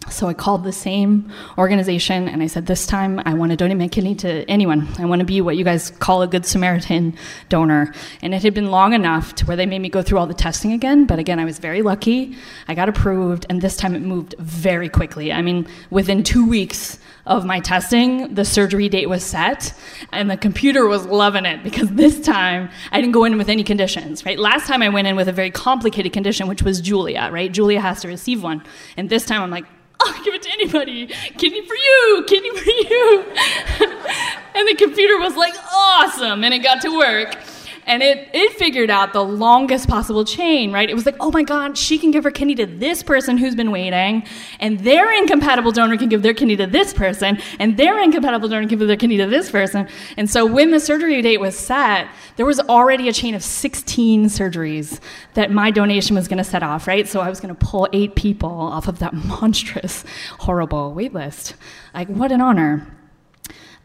So I called the same organization and I said, This time I want to donate my kidney to anyone. I want to be what you guys call a good Samaritan donor. And it had been long enough to where they made me go through all the testing again. But again, I was very lucky. I got approved, and this time it moved very quickly. I mean, within two weeks, of my testing, the surgery date was set, and the computer was loving it because this time I didn't go in with any conditions, right? Last time I went in with a very complicated condition, which was Julia, right? Julia has to receive one. And this time I'm like, I'll give it to anybody. Kidney for you, kidney for you. and the computer was like, awesome, and it got to work. And it, it figured out the longest possible chain, right? It was like, oh my God, she can give her kidney to this person who's been waiting, and their incompatible donor can give their kidney to this person, and their incompatible donor can give their kidney to this person. And so when the surgery date was set, there was already a chain of 16 surgeries that my donation was going to set off, right? So I was going to pull eight people off of that monstrous, horrible wait list. Like, what an honor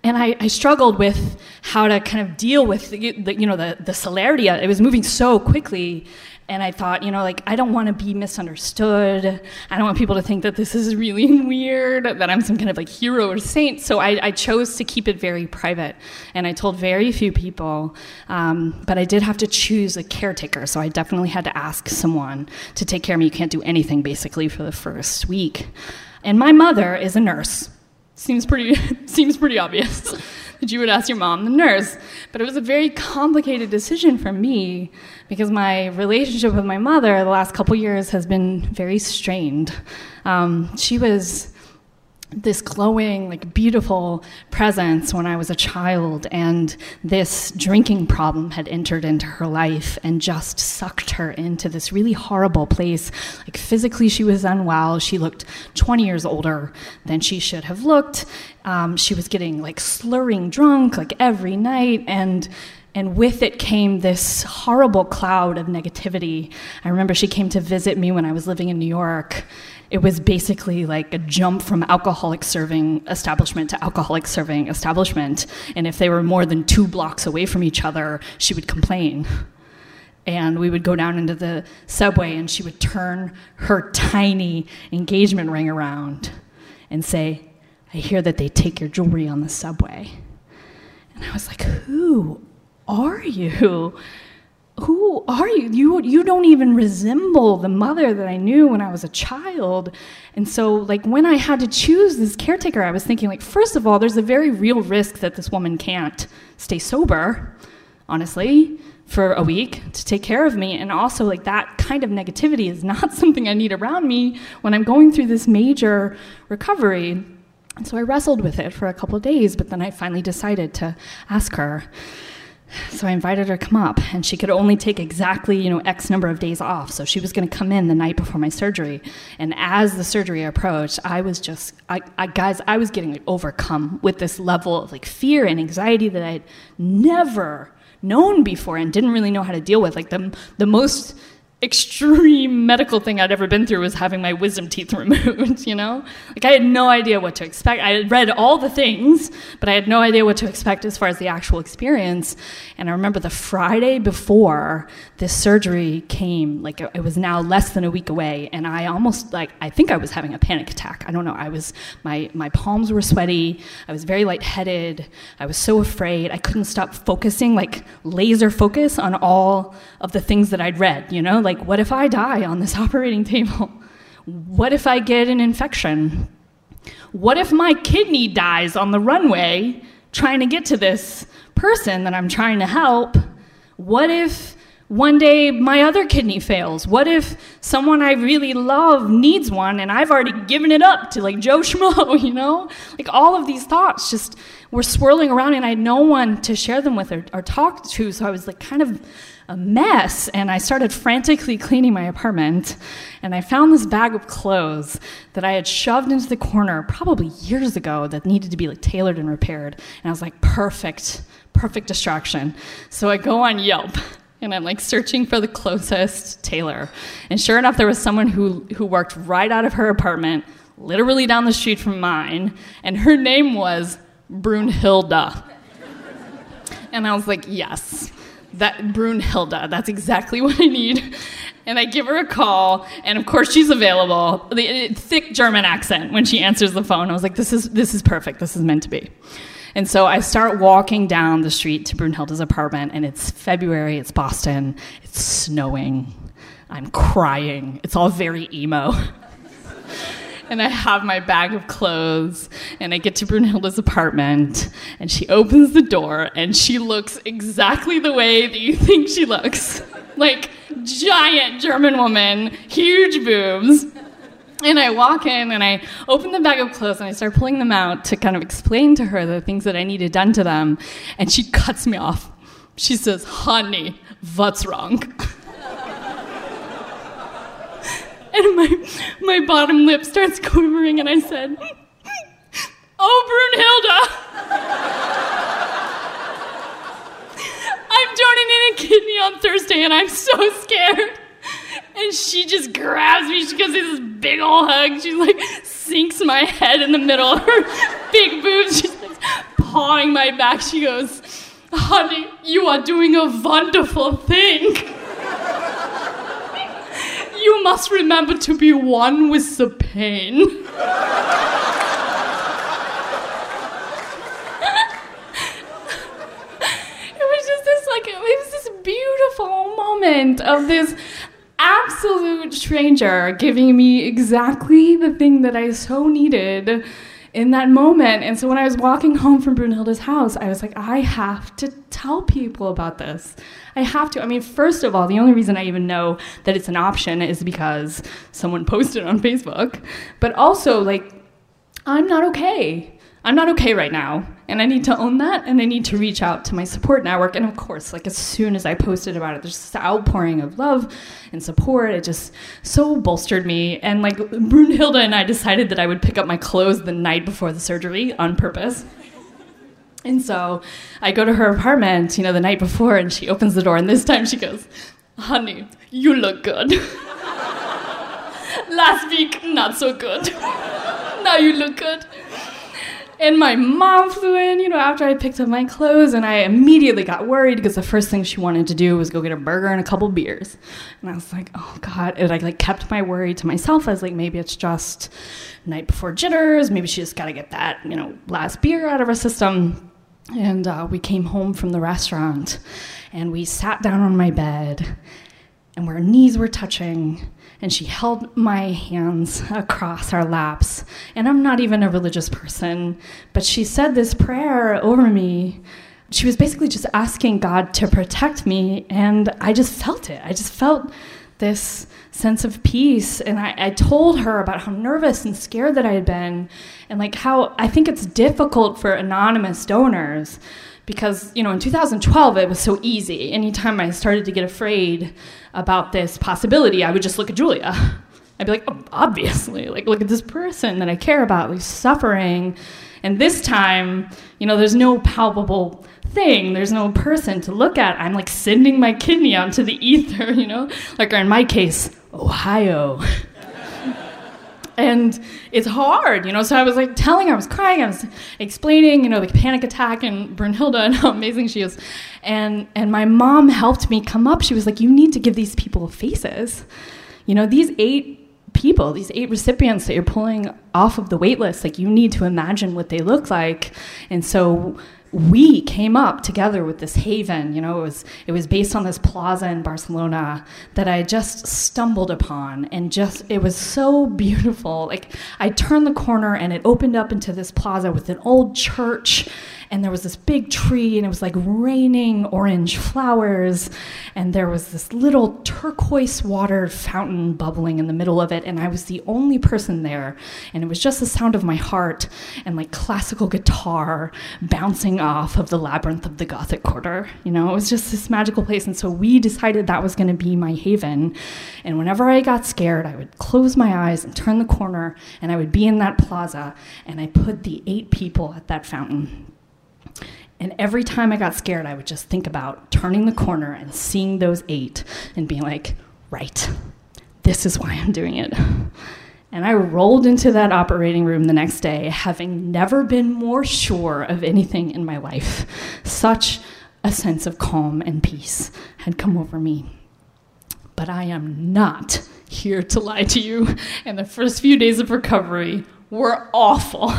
and I, I, struggled with how to kind of deal with the, the, you know the, the celerity it. Was moving so quickly. And i thought you know like i don't want to be misunderstood. I don't want people to think that this is really weird that i'm some kind of like hero or saint. So i, I chose to keep it very private. And i told very few people um, but i did have to choose a caretaker. So i definitely had to ask someone to take care of me. You can't do anything basically for the first week. And my mother is a nurse Seems pretty seems pretty obvious that you would ask your mom, the nurse. But it was a very complicated decision for me because my relationship with my mother the last couple years has been very strained. Um, she was this glowing, like beautiful presence when I was a child, and this drinking problem had entered into her life and just sucked her into this really horrible place. Like physically, she was unwell. She looked 20 years older than she should have looked. Um, she was getting like slurring drunk like every night, and and with it came this horrible cloud of negativity. I remember she came to visit me when I was living in New York, it was basically like a jump from alcoholic serving establishment to alcoholic serving establishment. And if they were more than two blocks away from each other, she would complain. And we would go down into the subway, and she would turn her tiny engagement ring around and say, I hear that they take your jewelry on the subway. And I was like, Who are you? Who are you? You you don't even resemble the mother that I knew when I was a child. And so like when I had to choose this caretaker, I was thinking like first of all, there's a very real risk that this woman can't stay sober, honestly, for a week to take care of me. And also like that kind of negativity is not something I need around me when I'm going through this major recovery. And so I wrestled with it for a couple days, but then I finally decided to ask her. So I invited her to come up, and she could only take exactly, you know, X number of days off. So she was going to come in the night before my surgery. And as the surgery approached, I was just, I, I guys, I was getting overcome with this level of like fear and anxiety that I'd never known before and didn't really know how to deal with. Like the the most extreme medical thing I'd ever been through was having my wisdom teeth removed, you know? Like I had no idea what to expect. I had read all the things, but I had no idea what to expect as far as the actual experience. And I remember the Friday before this surgery came, like it was now less than a week away, and I almost like I think I was having a panic attack. I don't know. I was my my palms were sweaty. I was very lightheaded. I was so afraid. I couldn't stop focusing, like laser focus on all of the things that I'd read, you know? Like, what if I die on this operating table? What if I get an infection? What if my kidney dies on the runway trying to get to this person that I'm trying to help? What if one day my other kidney fails? What if someone I really love needs one and I've already given it up to like Joe Schmo, you know? Like all of these thoughts just were swirling around and I had no one to share them with or, or talk to. So I was like kind of a mess and I started frantically cleaning my apartment and I found this bag of clothes that I had shoved into the corner probably years ago that needed to be like tailored and repaired and I was like perfect perfect distraction. So I go on Yelp and I'm like searching for the closest tailor and sure enough there was someone who who worked right out of her apartment literally down the street from mine and her name was Brunhilda. And I was like yes that Brunhilde, that's exactly what I need. And I give her a call, and of course she's available. The uh, thick German accent when she answers the phone. I was like, this is this is perfect. This is meant to be. And so I start walking down the street to Brunhilde's apartment, and it's February, it's Boston, it's snowing. I'm crying. It's all very emo. and I have my bag of clothes, and I get to Brunhilde's apartment, and she opens the door, and she looks exactly the way that you think she looks like giant German woman, huge boobs. And I walk in and I open the bag of clothes and I start pulling them out to kind of explain to her the things that I needed done to them. And she cuts me off. She says, Honey, what's wrong? And my, my bottom lip starts quivering, and I said, Oh, Brunhilda! I'm donating a kidney on Thursday, and I'm so scared. And she just grabs me. She gives me this big old hug. She like sinks my head in the middle of her big boobs. She's like pawing my back. She goes, Honey, you are doing a wonderful thing you must remember to be one with the pain. it was just this like it was this beautiful moment of this absolute stranger giving me exactly the thing that I so needed in that moment. And so when I was walking home from Brunhilde's house, I was like, I have to tell people about this. I have to. I mean, first of all, the only reason I even know that it's an option is because someone posted on Facebook. But also, like, I'm not okay. I'm not okay right now. And I need to own that and I need to reach out to my support network. And of course, like as soon as I posted about it, there's this outpouring of love and support. It just so bolstered me. And like Brunhilde and I decided that I would pick up my clothes the night before the surgery on purpose. And so I go to her apartment, you know, the night before, and she opens the door, and this time she goes, Honey, you look good. Last week, not so good. now you look good. And my mom flew in, you know, after I picked up my clothes, and I immediately got worried because the first thing she wanted to do was go get a burger and a couple beers. And I was like, oh God. And I like kept my worry to myself. I was like, maybe it's just night before jitters. Maybe she just got to get that, you know, last beer out of her system. And uh, we came home from the restaurant and we sat down on my bed and our knees were touching and she held my hands across our laps. And I'm not even a religious person, but she said this prayer over me. She was basically just asking God to protect me, and I just felt it. I just felt this sense of peace. And I, I, told her about how nervous and scared that I had been, and like how I think it's difficult for anonymous donors because you know in 2012 it was so easy. Anytime i started to get afraid about this possibility i would just look at julia. I'd be like oh, obviously like look at this person that i care about like suffering. And this time you know there's no palpable thing. There's no person to look at. I'm like sending my kidney out to the ether you know? Like or in my case ohio and it's hard, you know. So I was like telling her, I was crying, I was explaining, you know, the panic attack and Brunhilde and how amazing she is. And and my mom helped me come up. She was like, You need to give these people faces. You know, these eight people, these eight recipients that you're pulling off of the wait list, like you need to imagine what they look like. And so we came up together with this haven you know it was it was based on this plaza in barcelona that i just stumbled upon and just it was so beautiful. Like i turned the corner and it opened up into this plaza with an old church and there was this big tree and it was like raining orange flowers and there was this little turquoise water fountain bubbling in the middle of it and i was the only person there and it was just the sound of my heart and like classical guitar bouncing off of the labyrinth of the gothic quarter you know? It was just this magical place and so we decided that was going to be my haven and whenever i got scared i would close my eyes and turn the corner and i would be in that plaza and i put the eight people at that fountain and every time I got scared, I would just think about turning the corner and seeing those eight and being like, right, this is why I'm doing it. And I rolled into that operating room the next day, having never been more sure of anything in my life. Such a sense of calm and peace had come over me. But I am not here to lie to you, and the first few days of recovery were awful.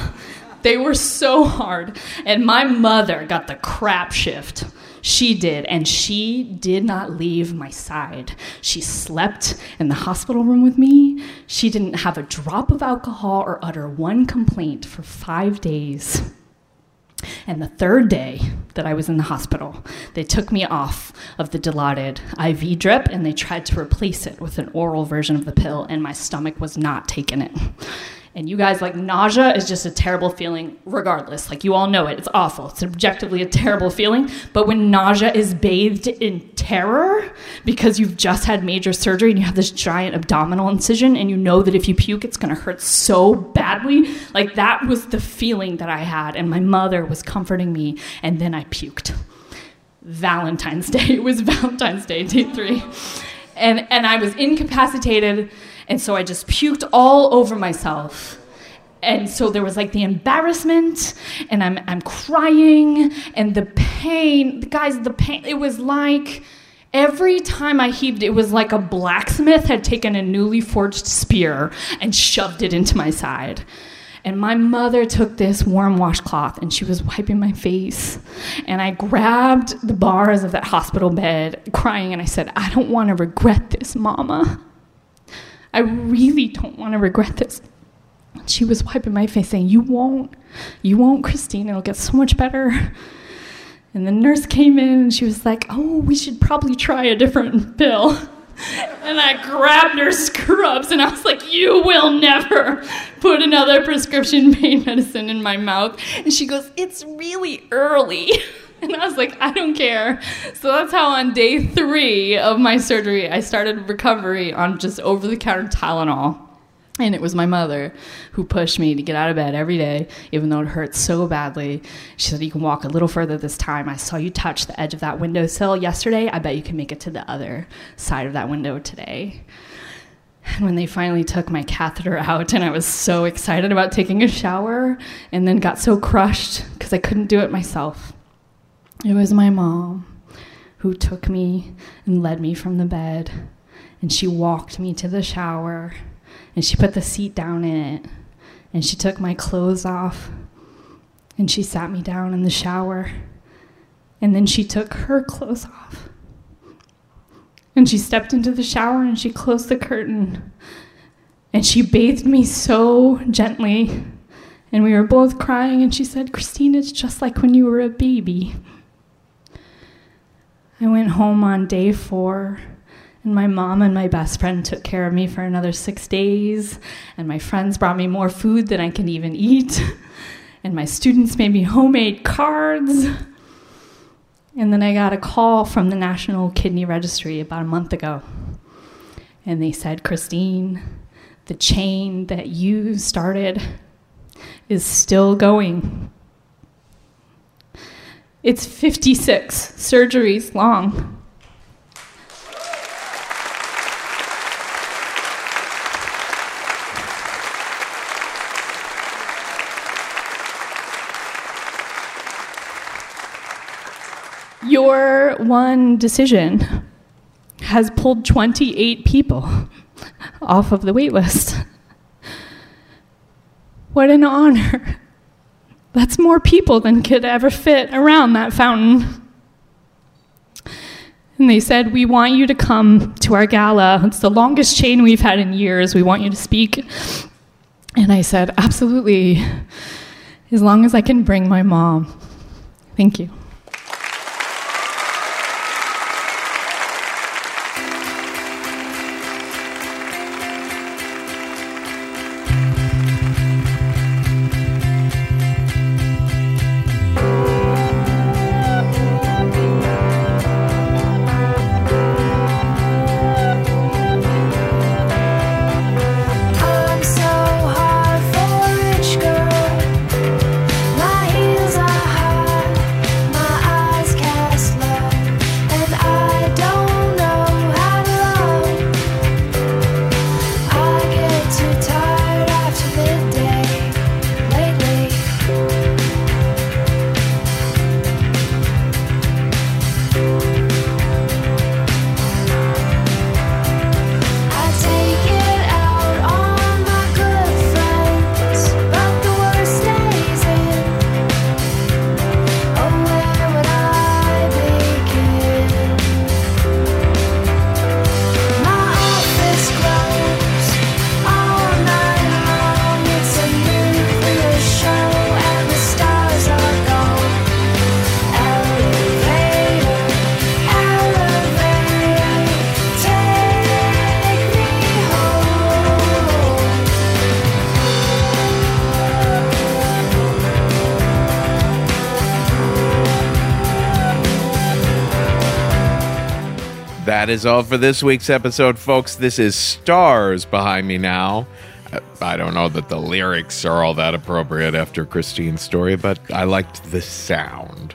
They were so hard. And my mother got the crap shift. She did, and she did not leave my side. She slept in the hospital room with me. She didn't have a drop of alcohol or utter one complaint for five days. And the third day that I was in the hospital, they took me off of the Dilaudid IV drip and they tried to replace it with an oral version of the pill, and my stomach was not taking it. And you guys, like, nausea is just a terrible feeling, regardless. Like, you all know it. It's awful. It's objectively a terrible feeling. But when nausea is bathed in terror because you've just had major surgery and you have this giant abdominal incision and you know that if you puke, it's going to hurt so badly, like, that was the feeling that I had. And my mother was comforting me, and then I puked. Valentine's Day. It was Valentine's Day, day three. And, and I was incapacitated and so I just puked all over myself. And so there was like the embarrassment, and I'm, I'm crying, and the pain. Guys, the pain, it was like every time I heaved, it was like a blacksmith had taken a newly forged spear and shoved it into my side. And my mother took this warm washcloth and she was wiping my face. And I grabbed the bars of that hospital bed, crying, and I said, I don't want to regret this, Mama. I really don't want to regret this. She was wiping my face, saying, You won't. You won't, Christine. It'll get so much better. And the nurse came in and she was like, Oh, we should probably try a different pill. And I grabbed her scrubs and I was like, You will never put another prescription pain medicine in my mouth. And she goes, It's really early. And I was like, I don't care. So that's how on day three of my surgery, I started recovery on just over the counter Tylenol. And it was my mother who pushed me to get out of bed every day, even though it hurt so badly. She said, You can walk a little further this time. I saw you touch the edge of that windowsill yesterday. I bet you can make it to the other side of that window today. And when they finally took my catheter out, and I was so excited about taking a shower, and then got so crushed because I couldn't do it myself. It was my mom who took me and led me from the bed, and she walked me to the shower, and she put the seat down in it, and she took my clothes off, and she sat me down in the shower, and then she took her clothes off. And she stepped into the shower and she closed the curtain. And she bathed me so gently. And we were both crying. And she said, Christine, it's just like when you were a baby. I went home on day four. And my mom and my best friend took care of me for another six days. And my friends brought me more food than I can even eat. And my students made me homemade cards. And then I got a call from the National Kidney Registry about a month ago. And they said, Christine, the chain that you started is still going. It's 56 surgeries long. Your one decision has pulled 28 people off of the wait list. What an honor. That's more people than could ever fit around that fountain. And they said, We want you to come to our gala. It's the longest chain we've had in years. We want you to speak. And I said, Absolutely, as long as I can bring my mom. Thank you. That is all for this week's episode, folks. This is Stars behind me now. I don't know that the lyrics are all that appropriate after Christine's story, but I liked the sound.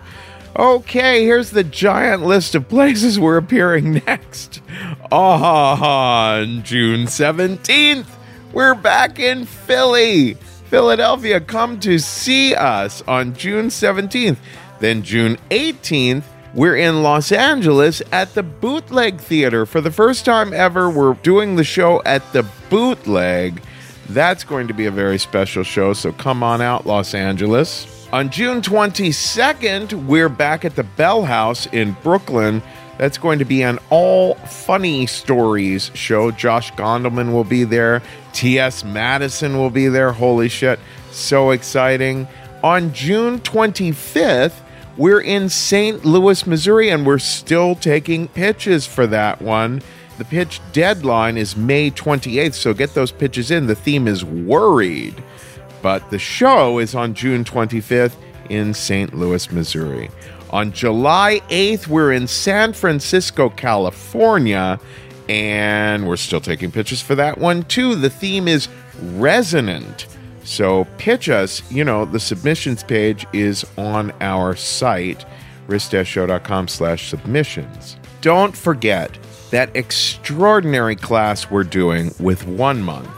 Okay, here's the giant list of places we're appearing next. On June 17th, we're back in Philly. Philadelphia, come to see us on June 17th. Then June 18th, we're in Los Angeles at the Bootleg Theater. For the first time ever, we're doing the show at the Bootleg. That's going to be a very special show, so come on out, Los Angeles. On June 22nd, we're back at the Bell House in Brooklyn. That's going to be an all funny stories show. Josh Gondelman will be there. T.S. Madison will be there. Holy shit. So exciting. On June 25th, we're in St. Louis, Missouri, and we're still taking pitches for that one. The pitch deadline is May 28th, so get those pitches in. The theme is worried. But the show is on June 25th in St. Louis, Missouri. On July 8th, we're in San Francisco, California, and we're still taking pitches for that one too. The theme is resonant. So pitch us, you know, the submissions page is on our site, risk-show.com slash submissions. Don't forget that extraordinary class we're doing with One Month.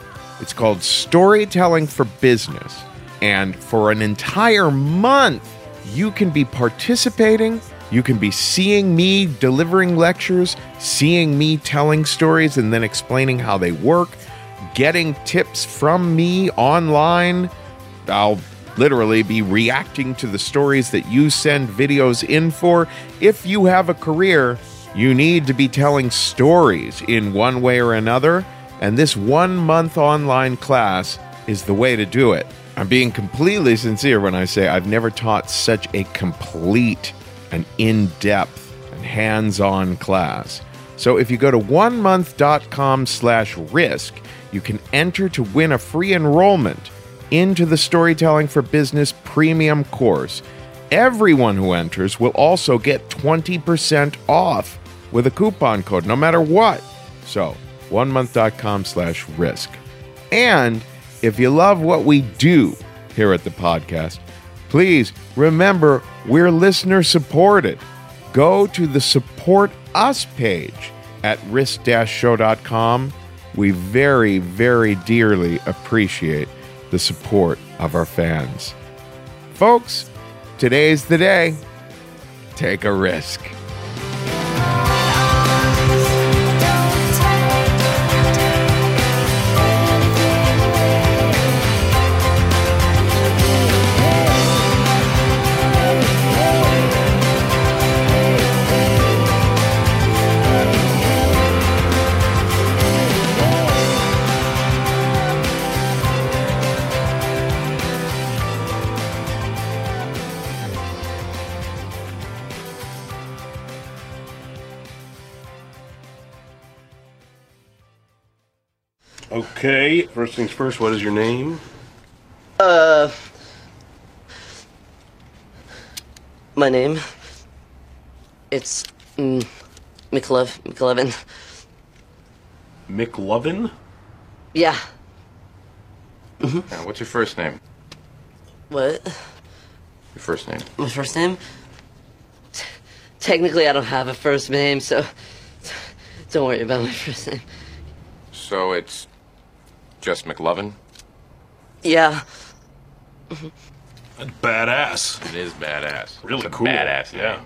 It's called Storytelling for Business. And for an entire month, you can be participating. You can be seeing me delivering lectures, seeing me telling stories, and then explaining how they work, getting tips from me online. I'll literally be reacting to the stories that you send videos in for. If you have a career, you need to be telling stories in one way or another, and this one month online class is the way to do it. I'm being completely sincere when I say I've never taught such a complete and in depth and hands on class. So if you go to onemonth.com slash risk, you can enter to win a free enrollment into the Storytelling for Business premium course. Everyone who enters will also get 20% off with a coupon code, no matter what. So, onemonth.com slash risk. And if you love what we do here at the podcast, please remember we're listener supported. Go to the support us page at risk-show.com. We very, very dearly appreciate the support of our fans. Folks, today's the day. Take a risk. Okay, first things first, what is your name? Uh. My name. It's. Mm, McLev. McLevin. McLovin? Yeah. Yeah, what's your first name? What? Your first name. My first name? Technically, I don't have a first name, so. Don't worry about my first name. So it's just McLovin? Yeah. That's badass. It is badass. Really It's a cool. Badass Yeah. name.